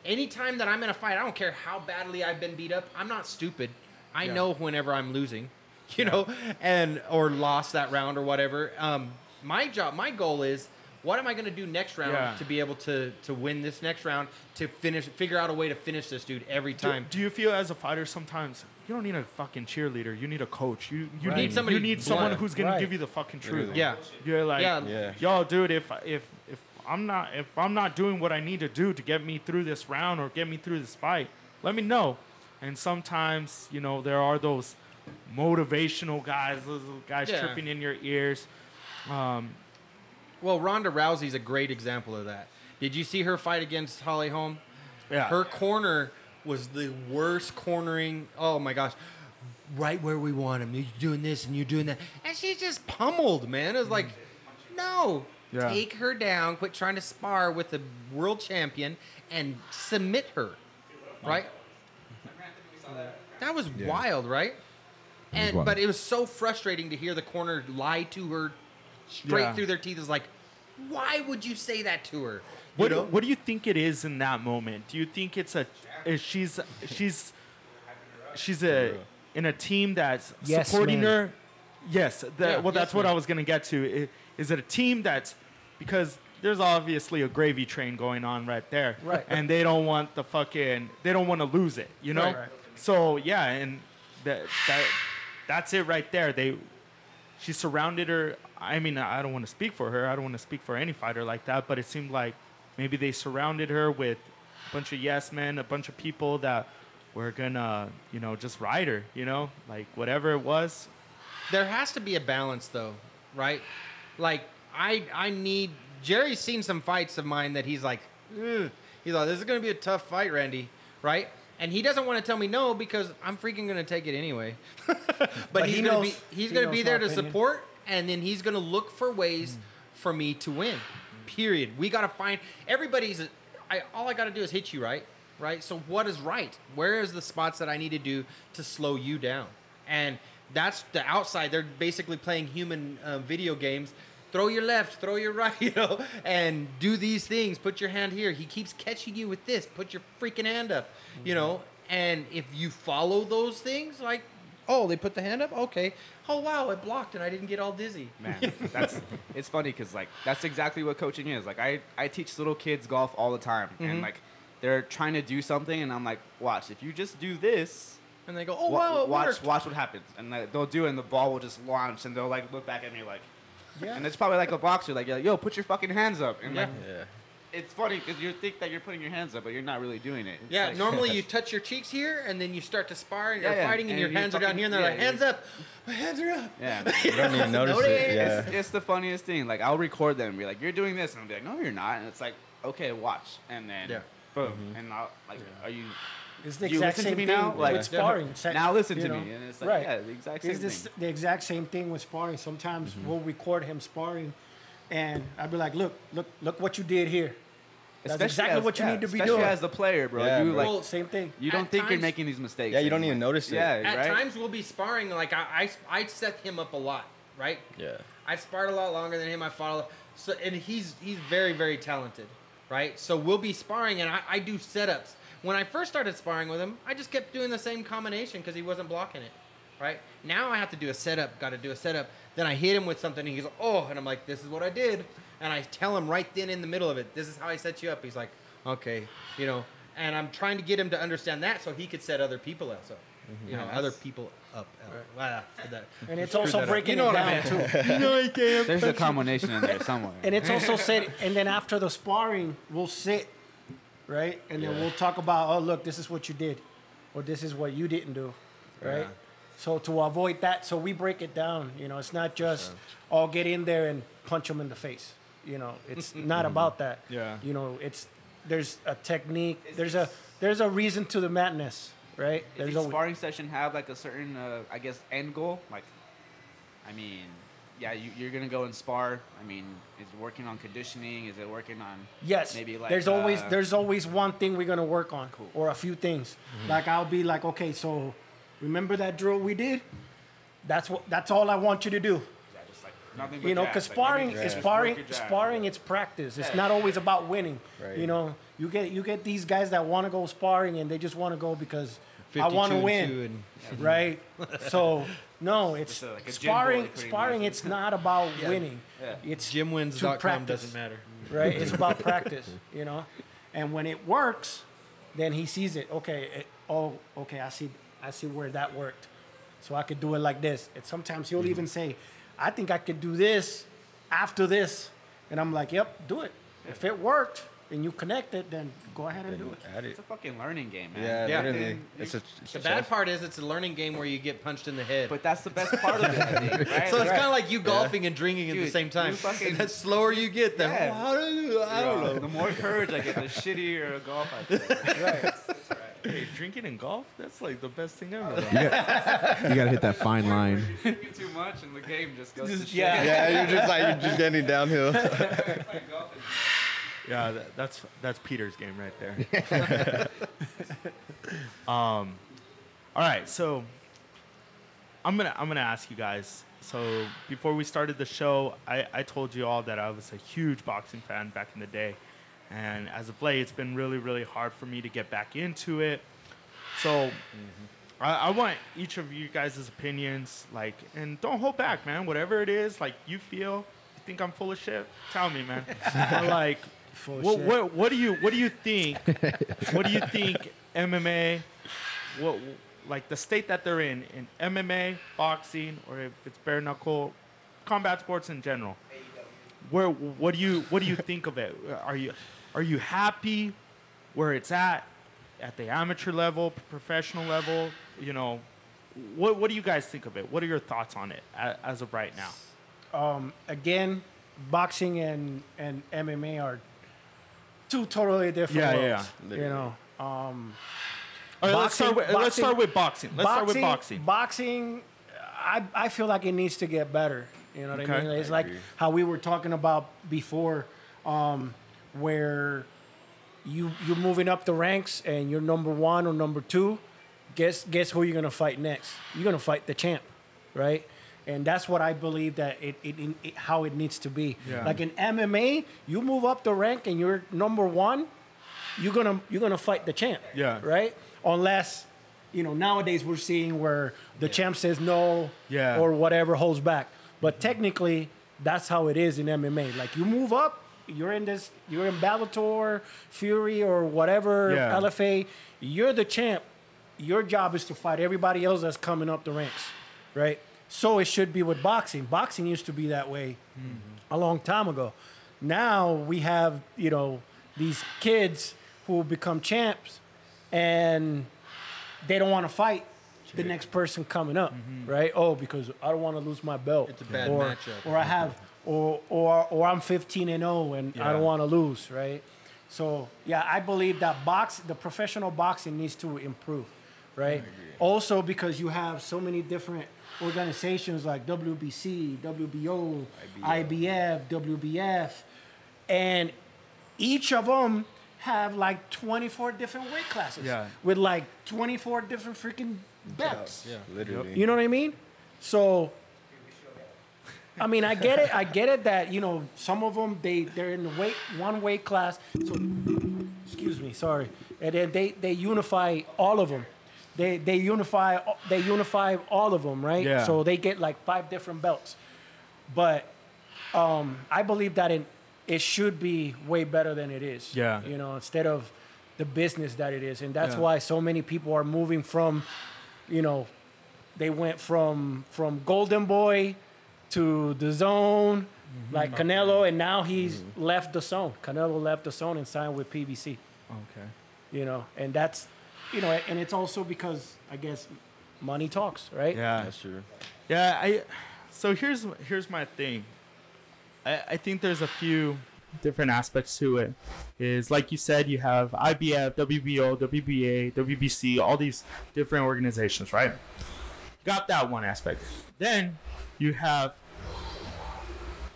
anytime that I'm in a fight. I don't care how badly I've been beat up. I'm not stupid. I Yeah. know whenever I'm losing, you know, and or lost that round or whatever. Um, my job, my goal is. What am I going to do next round Yeah. to be able to to win this next round to finish figure out a way to finish this dude every time. do you feel as a fighter sometimes you don't need a fucking cheerleader, you need a coach. You you Right. need Need somebody you need someone blunt. who's gonna Right. give you the fucking truth. Yeah. You're like, Yeah. Yeah. yo, dude, if if if I'm not if I'm not doing what I need to do to get me through this round or get me through this fight, let me know. And sometimes, you know, there are those motivational guys, those guys Yeah. tripping in your ears. Um, Well, Ronda Rousey's a great example of that. Did you see her fight against Holly Holm? yeah. Her corner was the worst cornering. Oh my gosh. Right where we want him. You're doing this and you're doing that. And she just pummeled, man. It was like, no. Yeah. Take her down. Quit trying to spar with the world champion and submit her. Right? That was wild, right? And wild. but it was so frustrating to hear the corner lie to her straight Yeah. through their teeth. is like, why would you say that to her? You What, know? what do you think it is in that moment? Do you think it's a is she's she's she's a in a team that's Yes, supporting man. her? Yes. The, Yeah, well, that's yes, what man. I was gonna get to. Is it a team that's because there's obviously a gravy train going on right there, Right. And they don't want the fucking they don't want to lose it, you know. Right, right. So yeah, and that that that's it right there. They she surrounded her. I mean, I don't want to speak for her. I don't want to speak for any fighter like that. But it seemed like maybe they surrounded her with a bunch of yes men, a bunch of people that were gonna, you know, just ride her. You know, like whatever it was. There has to be a balance, though, right? Like I I need. Gerry's seen some fights of mine that he's like, "Ugh." he's like, this is gonna be a tough fight, Randy, right? And he doesn't want to tell me no because I'm freaking gonna take it anyway. but, But he's he gonna knows- be he's he gonna be there to opinion. support, and then he's gonna look for ways for me to win. Period. We gotta find everybody's. I all I gotta do is hit you right, right. So what is right? Where is the spots that I need to do to slow you down? And that's the outside. They're basically playing human uh, video games. Throw your left, throw your right, you know, and do these things. Put your hand here. He keeps catching you with this. Put your freaking hand up, you know. And if you follow those things, like, oh, they put the hand up. Okay. Oh wow, it blocked and I didn't get all dizzy. Man, that's it's funny because like that's exactly what coaching is. Like I I teach little kids golf all the time, Mm-hmm. and like they're trying to do something, and I'm like, watch if you just do this. And they go, oh wa- wow, it watch worked. watch what happens, and like, they'll do it, and the ball will just launch, and they'll like look back at me like, Yeah. and it's probably like a boxer, like yo, put your fucking hands up, and like Yeah. It's funny because you think that you're putting your hands up, but you're not really doing it. It's Yeah, like- normally you touch your cheeks here, and then you start to spar, and you're yeah, fighting, and, and your you hands are down here, and they're yeah, like, hands up, my hands are up. Yeah. You don't even notice it. Yeah. It's, it's the funniest thing. Like I'll record them and be like, "You're doing this," and I'll be like, "No, you're not." And it's like, "Okay, watch," and then Yeah. boom, and I'll like, "Are you?" It's the You exact listen to same me thing now? Like- with sparring. Sa- Now listen you to know? me, and it's like, right. yeah, the exact same thing. It's this, thing. the exact same thing with sparring. Sometimes Mm-hmm. we'll record him sparring, and I'll be like, "Look, look, look what you did here." That's Especially exactly as- what you yeah, need to be especially doing. as the player, bro. Yeah, you bro. like, Well, Same thing. you don't at think you're making these mistakes. Yeah, you don't anymore. even notice it. Yeah, At right. times we'll be sparring, like I, I, I set him up a lot, right? Yeah. I've sparred a lot longer than him. I fought a lot. So, and he's he's very very talented, right? So we'll be sparring, and I, I do setups. When I first started sparring with him, I just kept doing the same combination because he wasn't blocking it, right? Now I have to do a setup. Got to do a setup. Then I hit him with something, and he goes, "Oh," and I'm like, "This is what I did," and I tell him right then in the middle of it, "This is how I set you up." He's like, "Okay," you know. And I'm trying to get him to understand that so he could set other people else up. Mm-hmm. You know, Yeah, other people up. Uh, wow, I that. And it's also breaking You know it what I down too. you know I can. There's a combination in there somewhere. And it's also said, and then after the sparring, we'll sit, right? And then we'll talk about, oh, look, this is what you did, or this is what you didn't do, right? So to avoid that, so we break it down. You know, it's not just all get in there and punch them in the face. You know, it's not about that. Yeah. You know, it's there's a technique. There's a there's a reason to the madness, right? Does There's each a sparring session have like a certain, uh, I guess, end goal? Like, I mean, yeah, you, you're gonna go and spar. I mean, is it working on conditioning? Is it working on? Yes. Maybe like there's always uh, there's always one thing we're gonna work on, or a few things. Mm-hmm. Like I'll be like, okay, so remember that drill we did? That's what that's all I want you to do. Yeah, just like nothing. You know, because sparring me is just sparring. work your jab. Sparring, it's practice. It's Yeah. not always about winning. Right. You know, you get you get these guys that want to go sparring and they just want to go because I want to 52 and win, and- right? so no, it's Just a- like a sparring. bully, pretty Sparring, much. it's not about Yeah. winning. Yeah. It's to Gymwins.com practice doesn't matter. right? It's about practice, you know. And when it works, then he sees it. Okay, it, oh, okay, I see, I see where that worked, so I could do it like this. And sometimes he'll mm-hmm. even say, "I think I could do this after this," and I'm like, "Yep, do it. If it worked and you connect it, then go ahead and do it." At it. It's a fucking learning game, man. Yeah, Yeah. literally. And It's a, it's The a bad chess. part is it's a learning game where you get punched in the head. But that's the best part of it, I think, right? so it's Like, kind of like you golfing and drinking at the Dude, same time. you fucking- the slower you get, the Yeah. how do you, I don't Bro, know. The more courage I get, the shittier a golf I play. Hey, drinking and golf, that's like the best thing ever. You gotta hit that fine line. Drinking too much and the game just goes to shit. yeah. Yeah, you're just like you're just getting downhill. Yeah, that, that's that's Peter's game right there. um, all right, so I'm gonna I'm gonna ask you guys. So before we started the show, I, I told you all that I was a huge boxing fan back in the day, and as of late, it's been really really hard for me to get back into it. So. Mm-hmm. I, I want each of you guys' opinions, like, and don't hold back, man. Whatever it is, like you feel, you think I'm full of shit, tell me, man. But, like, Full what, shit. what, what do you what do you think? what do you think MMA? What like the state that they're in in MMA, boxing, or if it's bare knuckle, combat sports in general? Where what do you what do you think of it? Are you are you happy where it's at at the amateur level, professional level? You know, what what do you guys think of it? What are your thoughts on it as of right now? Um, again, boxing and and MMA are two totally different Yeah, yeah, worlds. yeah. You know, um, All right, let's start Boxing- with let's start boxing- with boxing. Let's start with boxing. Boxing, I, I feel like it needs to get better. You know what Okay. I mean? It's like how we were talking about before, um, where you you're moving up the ranks and you're number one or number two. Guess guess who you're gonna fight next? You're gonna fight the champ, right? And that's what I believe that it, it, it how it needs to be. Yeah. Like in MMA, you move up the rank and you're number one, you're gonna you're gonna fight the champ. Yeah. Right? Unless, you know, nowadays we're seeing where the champ says no Yeah. or whatever holds back. But technically, that's how it is in MMA. Like you move up, you're in this, you're in Bellator, Fury, or whatever Yeah. LFA. You're the champ. Your job is to fight everybody else that's coming up the ranks, right? So it should be with boxing. Boxing used to be that way mm-hmm. a long time ago. Now we have, you know, these kids who become champs and they don't want to fight the next person coming up, mm-hmm. right? Oh, because I don't want to lose my belt. It's a bad or, matchup. Or I have, or or or I'm 15 and 0 and I don't want to lose, right? So yeah, I believe that box, the professional boxing needs to improve, right? Also because you have so many different organizations like WBC, WBO, IBF, WBF, and each of them have like 24 different weight classes Yeah. with like 24 different freaking belts. Yeah. Literally. You know what I mean? So, I mean, I get it. I get it that you know some of them they they're in the weight one weight class. So, excuse me, sorry. And then they they unify all of them. They they unify they unify all of them, right? Yeah. So they get like five different belts. But um, I believe that it it should be way better than it is. Yeah. You know, instead of the business that it is, and that's Yeah. why so many people are moving from, you know, they went from from Golden Boy to DAZN, mm-hmm. like Canelo, and now he's mm-hmm. left DAZN. Canelo left DAZN and signed with PBC. Okay. You know, and that's, you know, and it's also because I guess money talks, right? Yeah. That's true. Yeah, I. So here's here's my thing. I I think there's a few different aspects to it. Is like you said, you have IBF, WBO, WBA, WBC, all these different organizations, right? Got that one aspect. Then you have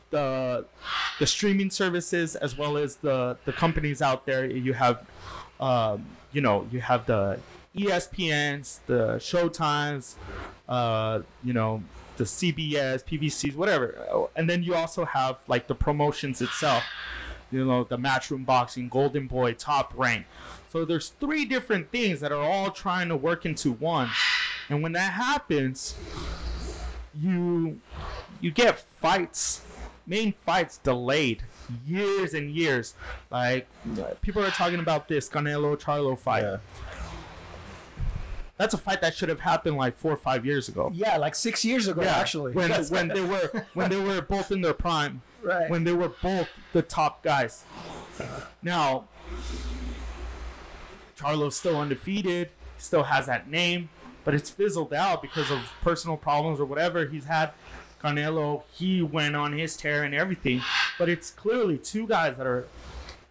the the streaming services as well as the the companies out there. You have, um, you know, you have the ESPNs, the Showtimes, uh, you know, the CBS, PBCs, whatever. And then you also have like the promotions itself. You know, the Matchroom Boxing, Golden Boy, Top Rank. So there's three different things that are all trying to work into one. And when that happens, you you get fights, main fights delayed years and years. Like people are talking about this Canelo Charlo fight. Yeah. That's a fight that should have happened like four or five years ago. Yeah, like six years ago, actually. when when they were when they were both in their prime, Right. when they were both the top guys. Now, Charlo's still undefeated, still has that name, but it's fizzled out because of personal problems or whatever he's had. Canelo, he went on his tear and everything, but it's clearly two guys that are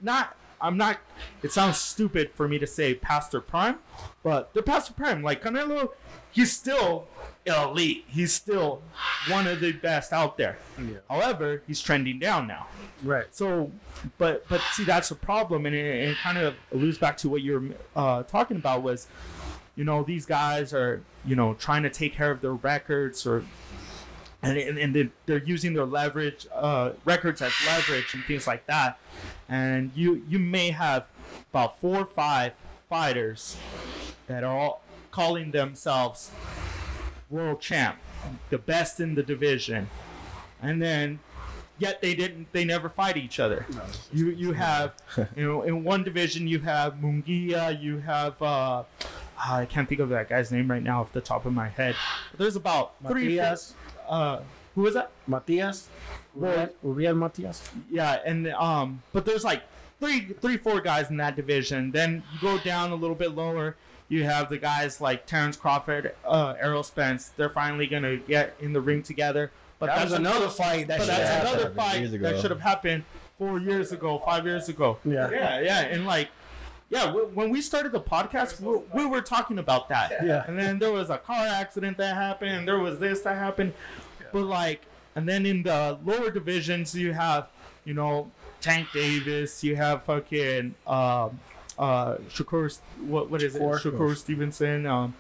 not. I'm not. It sounds stupid for me to say past their prime, but they're past their prime. Like Canelo, he's still elite. He's still one of the best out there. However, he's trending down now. right. So, but but see, that's a problem, and it, it kind of alludes back to what you were uh, talking about was, you know, these guys are you know trying to take care of their records or. And, and, and they're- they're using their leverage uh, records as leverage and things like that and you you may have about four or five fighters that are all calling themselves world champ the best in the division and then yet they didn't they never fight each other you you have you know in one division you have Munguia you have uh I can't think of that guy's name right now off the top of my head. But there's about three. Matias, Uh, who was that? Matias, Well- Uriel Matias. Yeah, and um, but there's like three, three, four guys in that division. Then you go down a little bit lower. You have the guys like Terrence Crawford, uh, Errol Spence. They're finally gonna get in the ring together. But That was that's another fight that But that's another fight that should have happened four years ago, five years ago. Yeah. yeah, yeah, and like. Yeah, w- when we started the podcast, we, we were talking about that. Yeah. And then there was a car accident that happened, and there was this that happened. But like, and then in the lower divisions, you have, you know, Tank Davis, you have fucking um, uh, Shakur, what what is it? Shakur. Shakur Stevenson, um,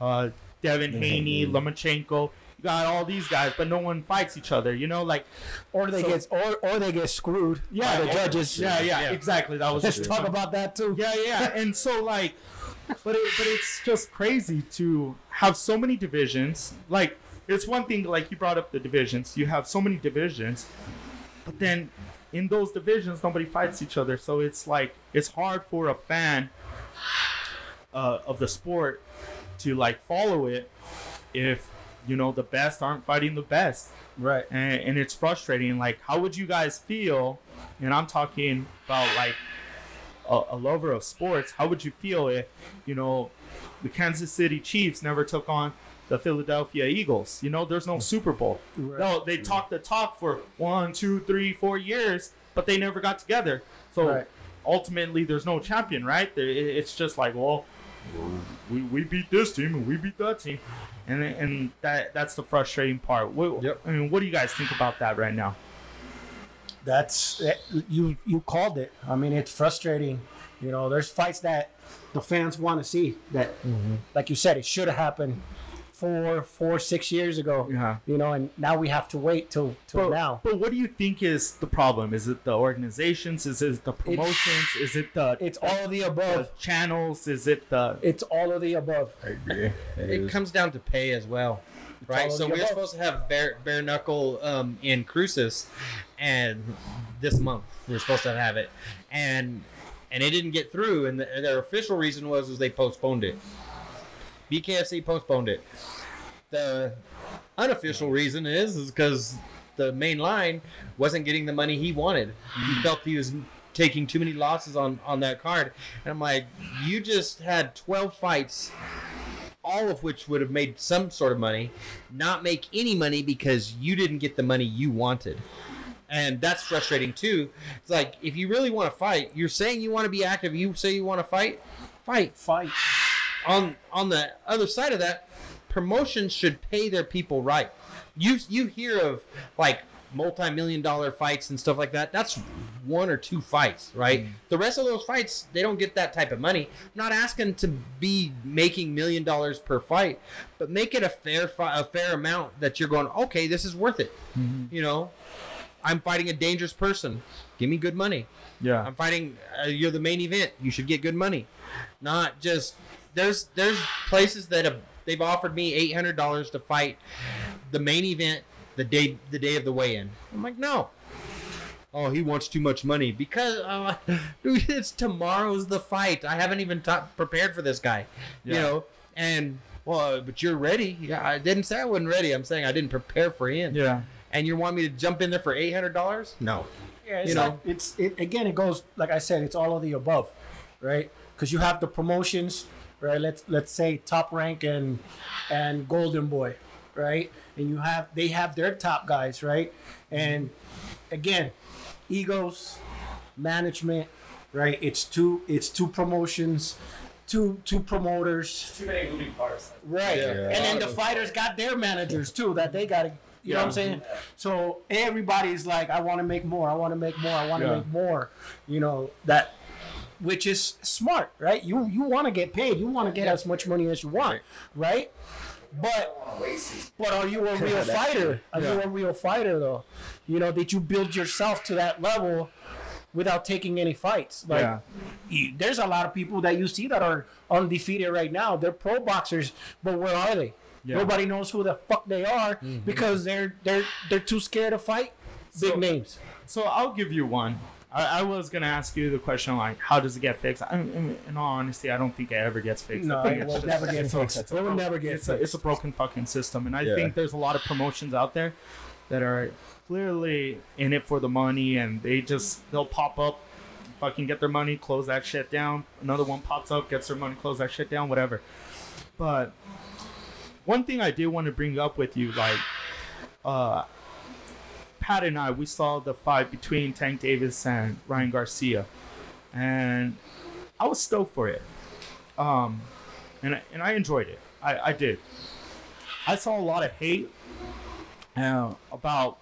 uh, Devin Haney, Lomachenko. You got all these guys, but no one fights each other. You know, like Or they So- get or or they get screwed yeah, by the judges. Yeah, yeah, exactly. That was Let's it. talk about that too. Yeah, yeah, and so like, but it, but it's just crazy to have so many divisions. Like, it's one thing like you brought up the divisions. You have so many divisions, but then in those divisions nobody fights each other. So it's like it's hard for a fan uh, of the sport to like follow it if you know the best aren't fighting the best Right. and, and it's frustrating. Like, how would you guys feel? And I'm talking about like a, a lover of sports. How would you feel if you know the Kansas City Chiefs never took on the Philadelphia Eagles? You know, there's no Super Bowl. Right. No, they talked the talk for one, two, three, four years, but they never got together. So Right. ultimately, there's no champion, right? It's just like, well, we, we beat this team and we beat that team, and and that that's the frustrating part. What, Yep. I mean, what do you guys think about that right now? That's you you called it. I mean, it's frustrating. You know, there's fights that the fans want to see that, mm-hmm. like you said, it should have happened four, four, six years ago. Yeah. You know, and now we have to wait till till But, now. but what do you think is the problem? Is it the organizations? Is it the promotions? is it the It's all of the the above. channels? Is it the It's all of the above. I agree. It comes down to pay as well, right? So we're above. supposed to have bare, bare knuckle um, in Cruces, and this month we're supposed to have it, and and it didn't get through. And the, their official reason was was they postponed it. BKFC postponed it. The unofficial reason is is because the main line wasn't getting the money he wanted. He mm. felt he was taking too many losses on on that card, and I'm like, you just had 12 fights all of which would have made some sort of money, not make any money because you didn't get the money you wanted. And that's frustrating too. It's like if you really want to fight, you're saying you want to be active, you say you want to fight, fight. Fight. On on the other side of that, promotions should pay their people right. You you hear of like multi-million dollar fights and stuff like that. That's one or two fights, right? The rest of those fights, they don't get that type of money. I'm not asking to be making million dollars per fight, but make it a fair fi- a fair amount that you're going, okay, this is worth it. You know, I'm fighting a dangerous person. Give me good money. yeah? I'm fighting. Uh, you're the main event. You should get good money, not just. There's there's places that have they've offered me eight hundred dollars to fight the main event the day the day of the weigh-in. I'm like, no. Oh, he wants too much money because uh, dude, it's tomorrow's the fight. I haven't even ta prepared for this guy, you know. And well, but you're ready. Yeah, I didn't say I wasn't ready. I'm saying I didn't prepare for him. Yeah. And you want me to jump in there for eight hundred dollars? No. Yeah, it's You like, know? it's it again. It goes like I said. It's all of the above, right? Because you have the promotions, right? Let's let's say Top Rank and and Golden Boy, right? And you have they have their top guys, right? And again, egos, management, right? It's two it's two promotions, two two promoters, Too many moving parts. Right. Yeah. And then the fighters got their managers too that they got to, you know what I'm Yeah. saying? So everybody's like, I want to make more. I want to make more. I want to Yeah. make more. You know, that, which is smart, right? You you want to get paid. You want to get as much money as you want, right? But but are you a real fighter? Are you a real fighter though? You know, did you build yourself to that level without taking any fights? Like Yeah. you- there's a lot of people that you see that are undefeated right now. They're pro boxers, but where are they? Yeah. Nobody knows who the fuck they are mm-hmm. because they're they're they're too scared to fight big So- names. So I'll give you one. I, I was gonna ask you the question like, how does it get fixed? I, in, in all honesty, I don't think it ever gets fixed. No, it will just- never get fixed. It will never get it's a, it's a broken fucking system, and I Yeah. think there's a lot of promotions out there that are clearly in it for the money, and they just they'll pop up, fucking get their money, close that shit down. Another one pops up, gets their money, close that shit down, whatever. But one thing I did want to bring up with you, like, uh, Pat and I, we saw the fight between Tank Davis and Ryan Garcia, and I was stoked for it. Um, and I, and I enjoyed it. I, I did. I saw a lot of hate uh, about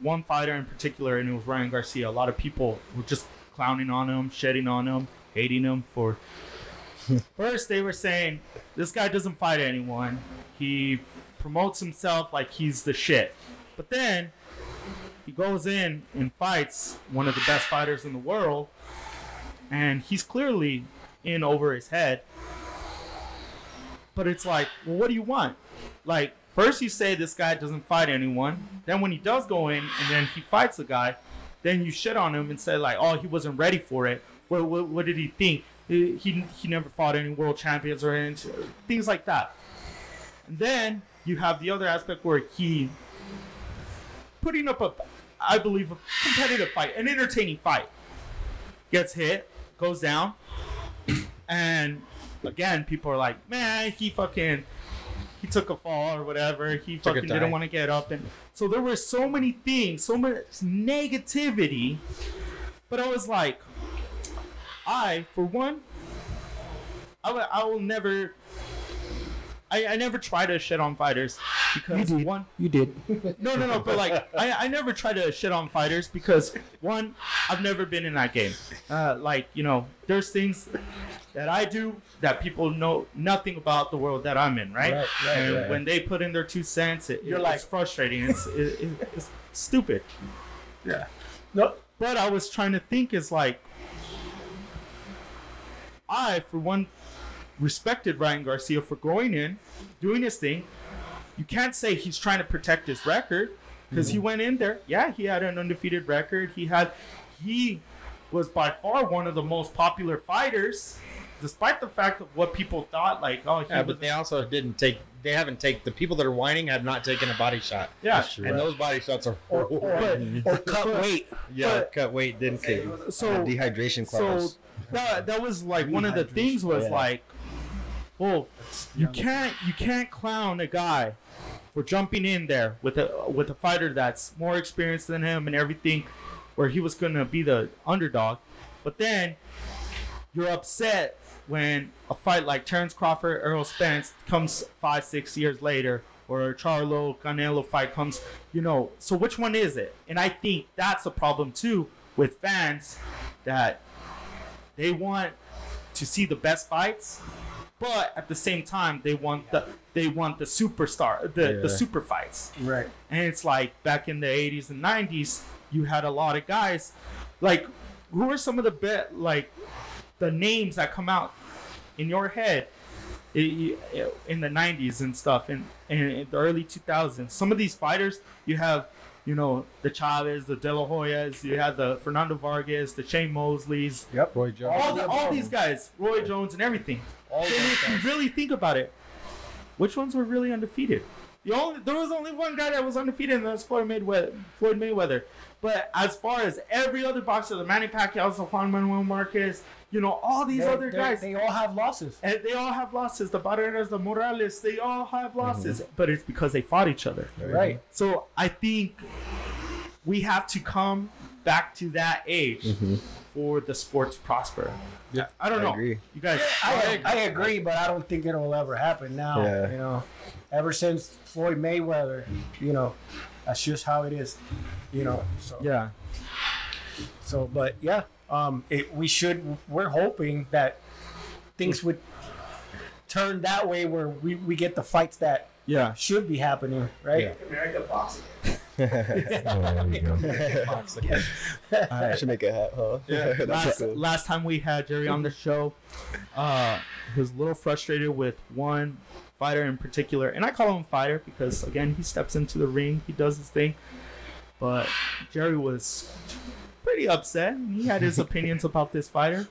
one fighter in particular, and it was Ryan Garcia. A lot of people were just clowning on him, shedding on him, hating him for. First, they were saying this guy doesn't fight anyone. He promotes himself like he's the shit. But then he goes in and fights one of the best fighters in the world, and he's clearly in over his head. But it's like, well, what do you want? Like, first you say this guy doesn't fight anyone, then when he does go in and then he fights a guy, then you shit on him and say like, oh, he wasn't ready for it. What, what, what did he think? He, he, never fought any world champions or any, things like that. And then you have the other aspect where he putting up a, I believe, a competitive fight, an entertaining fight. Gets hit, goes down, and again, people are like, man, he fucking, he took a fall or whatever. He Took fucking didn't want to get up, and so there were so many things, so much negativity. But I was like, I, for one, I will, I will never. I, I never try to shit on fighters because you one You did. no, no, no. But like, I, I never try to shit on fighters because one, I've never been in that game. Uh, like, you know, there's things that I do that people know nothing about the world that I'm in, right? Right, right, and right. when they put in their two cents, it, You're it's like- frustrating. It's, it, it, it's stupid. Yeah. No. But I was trying to think is like, I, for one, respected Ryan Garcia for going in, doing his thing. You can't say he's trying to protect his record because he mm-hmm. went in there. Yeah, he had an undefeated record. He had, he was by far one of the most popular fighters, despite the fact of what people thought. Like, oh, he Yeah, was but they also didn't take. They haven't taken the people that are whining have not taken a body shot. yeah. and those body shots are Or, horrible. or, or cut weight. yeah, but- cut weight didn't take. So dehydration so that, that was like one of the things was like well you can't you can't clown a guy for jumping in there with a with a fighter that's more experienced than him and everything where he was gonna be the underdog but then you're upset when a fight like Terrence Crawford, Errol Spence comes five, six years later, or a Charlo Canelo fight comes, you know. So which one is it? And I think that's a problem too with fans that they want to see the best fights, but at the same time they want the they want the superstar, the the super fights. Right. And it's like back in the 80s and 90s, you had a lot of guys. Like, who are some of the bet like the names that come out in your head i- i- in the 90s and stuff, and in, in the early 2000s? Some of these fighters, you have, you know, the Chavez, the De La Hoyas, you had the Fernando Vargas, the Shane Mosleys, yep, Roy Jones. all, the, all these guys, Roy Jones and everything. Then if you really think about it, which ones were really undefeated? The only there was only one guy that was undefeated, and that's Floyd Mayweather. Floyd Mayweather. But as far as every other boxer, the Manny Pacquiao, the Juan Manuel Marquez, you know, all these They- other they- guys, They all have losses. and they all have losses. The Barreras, the Morales, they all have losses. Mm-hmm. But it's because they fought each other. Right. So I think we have to come back to that age for the sport to prosper. Yeah, I don't I know. agree. You guys, I, I agree, but I don't think it'll ever happen now. Yeah. You know, ever since Floyd Mayweather, you know, that's just how it is. You know, so yeah. so, but yeah, um, it, we should. We're hoping that things would turn that way, where we, we get the fights that Yeah. should be happening, right? I should make a hat, huh? That's last, cool. last time we had Gerry on the show, uh, he was a little frustrated with one fighter in particular, and I call him fighter because again he steps into the ring, he does his thing. But Gerry was pretty upset. He had his opinions about this fighter,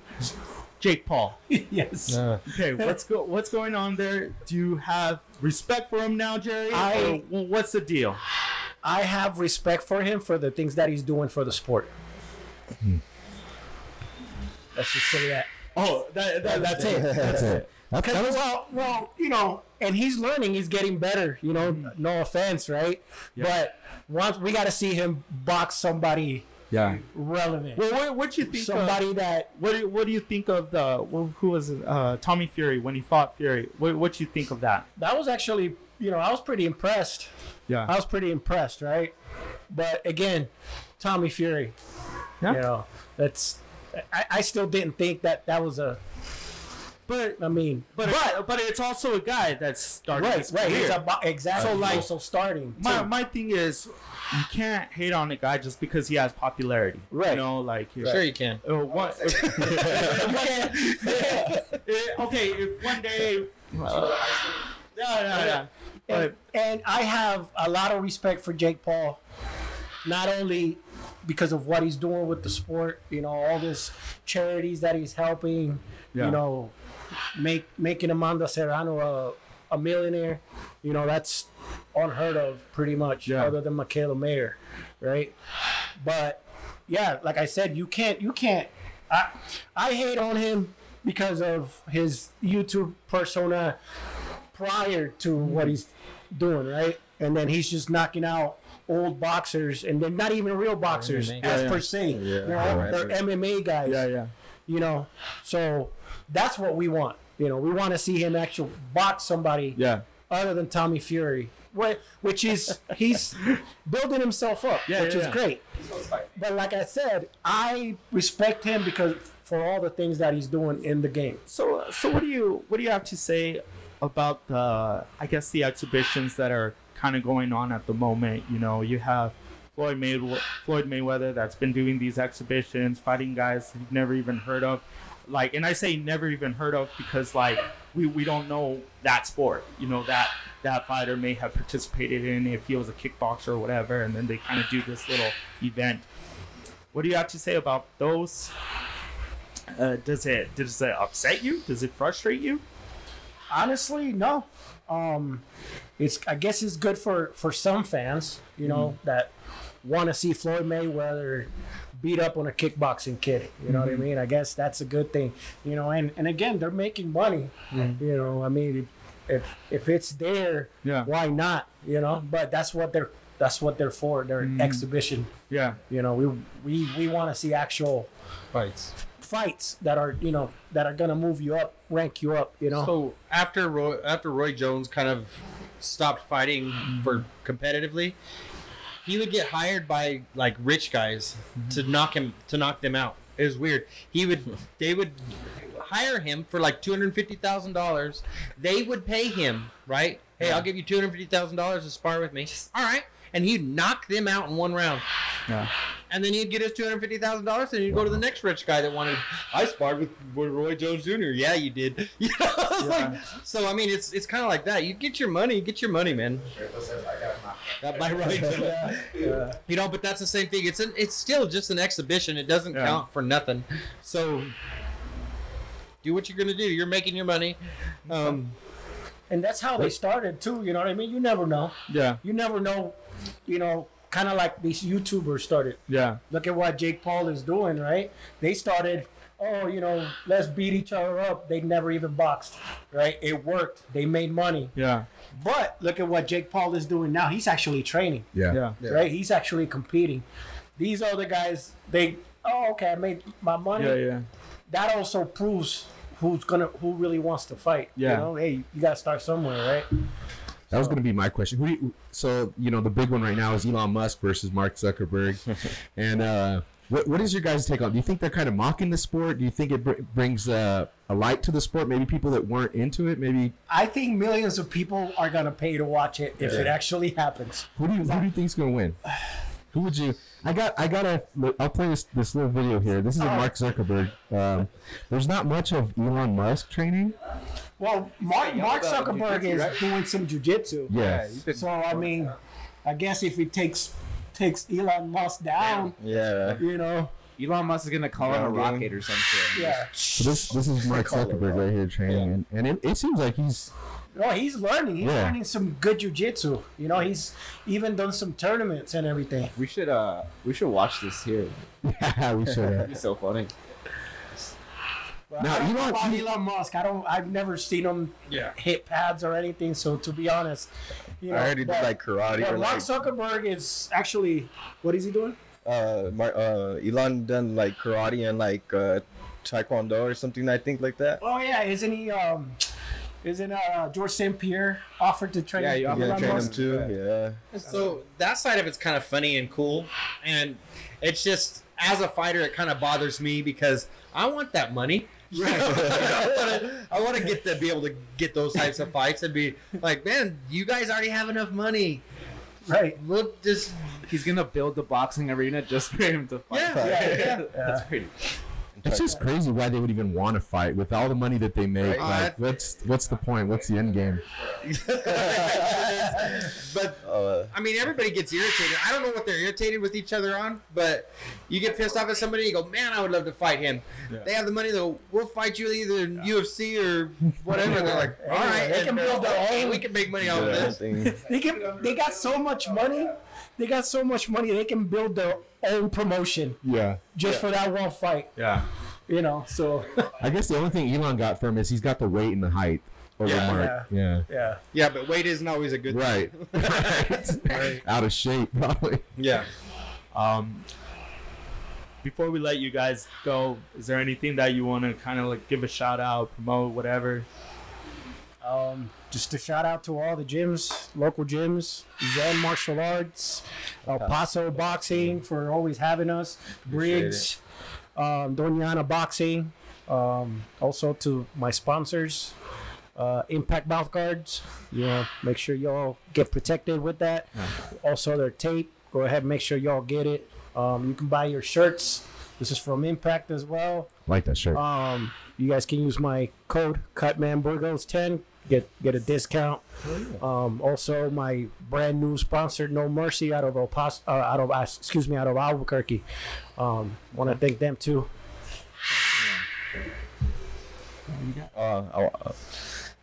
Jake Paul. yes. Okay, what's go what's going on there? Do you have respect for him now, Gerry? I- Or, well, what's the deal? I have respect for him for the things that he's doing for the sport. Let's just say that. Oh, that, that, that's it. That's it. Because, well, well, you know, and he's learning. He's getting better. You know, no offense, right? But once we got to see him box somebody Yeah. relevant, Well, what what you think? somebody Of, that what do, what do you think of the who was it? Uh, Tommy Fury when he fought Fury? What what do you think of that? that was actually, you know, I was pretty impressed. Yeah. I was pretty impressed, right? But again, Tommy Fury, Yeah. you know, that's I, I still didn't think that that was a. But I mean, but but but it's also a guy that's starting right, his right, he's a, about, exactly. So, like, also starting. my too. my thing is, you can't hate on a guy just because he has popularity. Right. You know, like Sure, you can. Uh, what? Okay, if one day. No, no, no. And, and I have a lot of respect for Jake Paul, not only because of what he's doing with the sport, you know, all this charities that he's helping, Yeah. you know, make making Amanda Serrano a, a millionaire, you know, that's unheard of pretty much, Yeah. other than Mikaela Mayer, right? But yeah, like I said, you can't, you can't. I, I hate on him because of his YouTube persona prior to what he's doing, right? And then he's just knocking out old boxers, and they're not even real boxers MMA. as Yeah, per yeah. se. Yeah, You know, right. they're MMA guys. Yeah, yeah. You know, so that's what we want. You know, we want to see him actually box somebody Yeah. other than Tommy Fury, which is he's building himself up, Yeah, which yeah, is yeah. great. But like I said, I respect him because for all the things that he's doing in the game. So, uh, so what do you what do you have to say about the I guess the exhibitions that are kind of going on at the moment? You know, you have Floyd May Floyd Mayweather that's been doing these exhibitions, fighting guys you've never even heard of. Like, and I say never even heard of because like we, we don't know that sport. You know that that fighter may have participated in if he was a kickboxer or whatever, and then they kind of do this little event. What do you have to say about those? Uh, does it does it upset you? Does it frustrate you? Honestly, no. Um, it's I guess it's good for for some fans, you know, mm-hmm. that want to see Floyd Mayweather beat up on a kickboxing kid. You know what I mm-hmm. mean? I guess that's a good thing. You know, and and again, they're making money. Mm-hmm. You know, I mean, if if it's there, Yeah. why not? You know, but that's what they're that's what they're for. They're an exhibition. Yeah. You know, we we we want to see actual Fights. Fights that are you know that are gonna move you up, rank you up. You know. So after Roy, after Roy Jones kind of stopped fighting for competitively, he would get hired by like rich guys to mm-hmm. knock him to knock them out. It was weird. He would they would hire him for like two hundred fifty thousand dollars. They would pay him right. Hey, I'll give you two hundred fifty thousand dollars to spar with me. All right, and he'd knock them out in one round. Yeah. And then he'd get his two hundred fifty thousand dollars, and he'd go to the next rich guy that wanted. I sparred with, with Roy Jones Jr. Yeah, you did. You know, it's like, so I mean, it's it's kind of like that. You get your money, get your money, man. That by Roy Jones. You know, but that's the same thing. It's an it's still just an exhibition. It doesn't Yeah. count for nothing. So do what you're gonna do. You're making your money. Um, and that's how they started too. You know what I mean? You never know. Yeah. You never know. You know, kind of like these YouTubers started. Yeah. Look at what Jake Paul is doing, right? They started. Oh, you know, let's beat each other up. They never even boxed, right? It worked. They made money. Yeah. But look at what Jake Paul is doing now. He's actually training, Yeah. Yeah. right? He's actually competing. These other guys, they, oh, okay, I made my money. Yeah. Yeah. That also proves who's gonna, who really wants to fight. Yeah. You know, hey, you gotta start somewhere, right? That was going to be my question. Who do you, so you know the big one right now is Elon Musk versus Mark Zuckerberg, and uh, what what is your guys' take on? Do you think they're kind of mocking the sport? Do you think it br- brings uh, a light to the sport? Maybe people that weren't into it. Maybe I think millions of people are gonna pay to watch it if it actually happens. who do you who do you think's going to win? Who would you? I got I got a. I'll play this this little video here. This is of Mark Zuckerberg. Um, there's not much of Elon Musk training. Well, Mark, Mark Zuckerberg is right? doing some jujitsu. Yes. So I mean, I guess if he takes takes Elon Musk down, Yeah. you know, Elon Musk is gonna call him a Yeah, man. rocket or something. yeah. So this this is Mark Zuckerberg right here training, and, and it, it seems like he's No, he's learning. He's Yeah. learning some good jujitsu. You know, he's even done some tournaments and everything. We should uh we should watch this here. yeah we should It'd be so funny. But Now, I know Elon- about Elon Musk. I don't. I've never seen him Yeah. hit pads or anything. So to be honest, you know, I heard he did like karate but Mark like Zuckerberg is actually what is he doing? uh, Mar- uh Elon done like karate and like uh taekwondo or something I think like that. Oh yeah, isn't he? Um, isn't uh George St. Pierre offered to train? Yeah, he offered Yeah, Elon train him Musk? too. Yeah. So that side of it's kind of funny and cool, and it's just as a fighter, it kind of bothers me because I want that money. Right. I want to get to be able to get those types of fights and be like, man, you guys already have enough money. Right. We'll just He's gonna build the boxing arena just for him to fight. Yeah, yeah, yeah. That's pretty. It's just crazy why they would even want to fight with all the money that they make. Right. Like, what's what's the point? What's the end game? but Uh, I mean, everybody gets irritated. I don't know what they're irritated with each other on, but you get pissed off at somebody, you go, man, I would love to fight him. They have the money, though. We'll fight you either in UFC or whatever. They're like, all right, They can build their own- we can make money off of this. They can. They got so much money. They got so much money. They can build their own promotion Yeah. just for that one fight. Yeah. You know. So I guess the only thing Elon got from is he's got the weight and the height over Yeah. Mark. Yeah. yeah. Yeah, but weight isn't always a good Right. right. Out of shape, probably. Yeah. Um, before we let you guys go, is there anything that you want to kind of like give a shout out, promote, whatever? Um, just a shout out to all the gyms, local gyms, Zen Martial Arts, El Paso Boxing for always having us, Briggs, um, Doña Ana Boxing, um, also to my sponsors, uh, Impact Mouth Guards. Know, make sure y'all get protected with that. Also, their tape. Go ahead, and make sure y'all get it. Um, you can buy your shirts. This is from Impact as well. Like that shirt. Um, you guys can use my code CutmanBurgos10 get get a discount. Um, also my brand new sponsor No Mercy out of El Paso, uh, out of uh, excuse me out of Albuquerque. Um, want to thank them too. Uh, uh,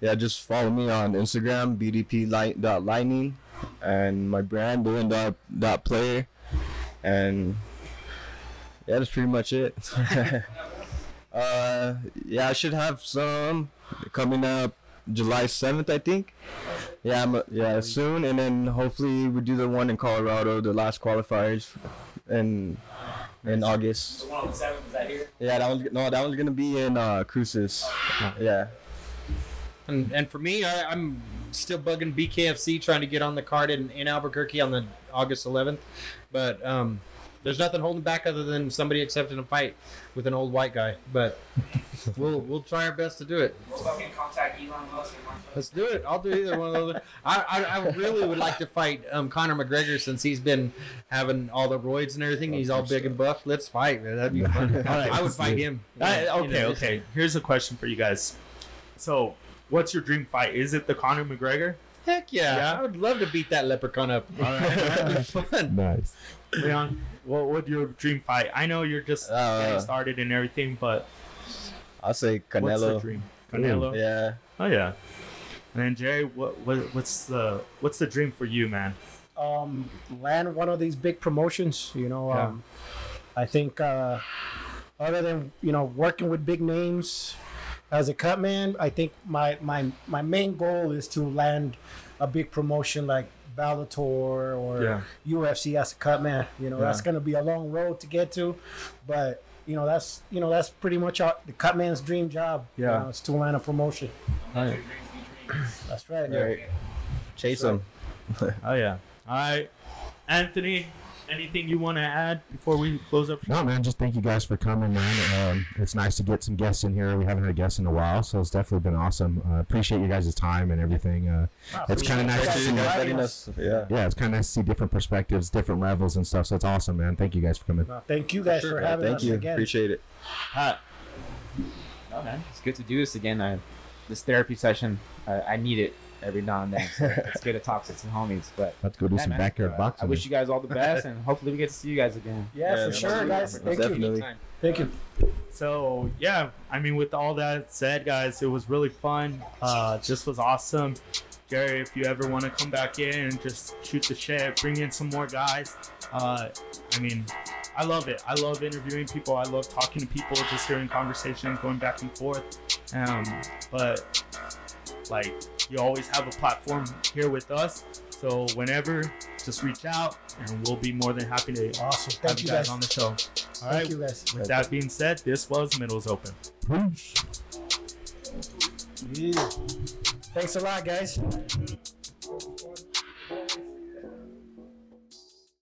yeah, just follow me on Instagram, bdp.lightning, and my brand, dot, dot player, and yeah, that's pretty much it. uh, yeah, I should have some coming up July 7th, I think. Yeah, I'm, yeah, soon, and then hopefully we do the one in Colorado, the last qualifiers, in in August. The one on the seventh, is that here? Yeah, that one's no, that one's gonna be in uh, Cruces. Yeah. And, and for me, I, I'm still bugging BKFC trying to get on the card in, in Albuquerque on the August 11th. But um, there's nothing holding back other than somebody accepting a fight with an old white guy. But we'll we'll try our best to do it. contact Elon Musk Let's do it. I'll do either one of those. I, I, I really would like to fight um, Conor McGregor since he's been having all the roids and everything. He's all big and buff. Let's fight, man. That'd be fun. right, I would fight it. him. Uh, You okay, know, okay. Here's a question for you guys. So, what's your dream fight? Is it the Conor McGregor? Heck yeah. Yeah? I would love to beat that leprechaun up. That'd be fun. Nice. Leon, what would your dream fight? I know you're just Uh, getting started and everything, but I'll say what's the Canelo. dream? Canelo. Yeah. Oh yeah. And then Gerry, what, what what's the what's the dream for you, man? um, land one of these big promotions. You know, Yeah. um, I think uh, other than you know working with big names as a cut man, I think my my my main goal is to land a big promotion like Bellator or Yeah. UFC as a cut man. You know, that's going to be a long road to get to, but. You know that's you know that's pretty much our, the cut man's dream job. you Yeah. know, it's to land a promotion. That's right. Right. Chase him. Oh yeah. All right, Anthony. Anything you want to add before we close up? No, man, just thank you guys for coming, man. Um, it's nice to get some guests in here. We haven't had guests in a while, so it's definitely been awesome. Uh, appreciate you guys' time and everything. Uh, it's kind of nice to see. you guys inviting letting us. us. Yeah. Yeah, it's kind of nice to see different perspectives, different levels, and stuff. So it's awesome, man. Thank you guys for coming. Thank you guys for Yeah, having thank us you. again. Appreciate it. Pat. Oh man, it's good to do this again. I, this therapy session, I, I need it every now and then. So it's good to talk to some homies. But Let's go do yeah, some man, backyard uh, boxing. I wish you guys all the best, and hopefully we get to see you guys again. Yeah, Yeah, for sure, guys. Thank Definitely. you. Thank you. So yeah, I mean, with all that said, guys, it was really fun. Uh, this was awesome. Gerry, if you ever want to come back in and just shoot the shit, bring in some more guys. Uh, I mean, I love it. I love interviewing people. I love talking to people, just hearing conversations, going back and forth. Um, but like you always have a platform here with us. So whenever, just reach out, and we'll be more than happy to Awesome. have Thank you you guys guys. on the show. All Thank right. you guys. With that being said, this was Middles Open. Yeah. Thanks a lot, guys.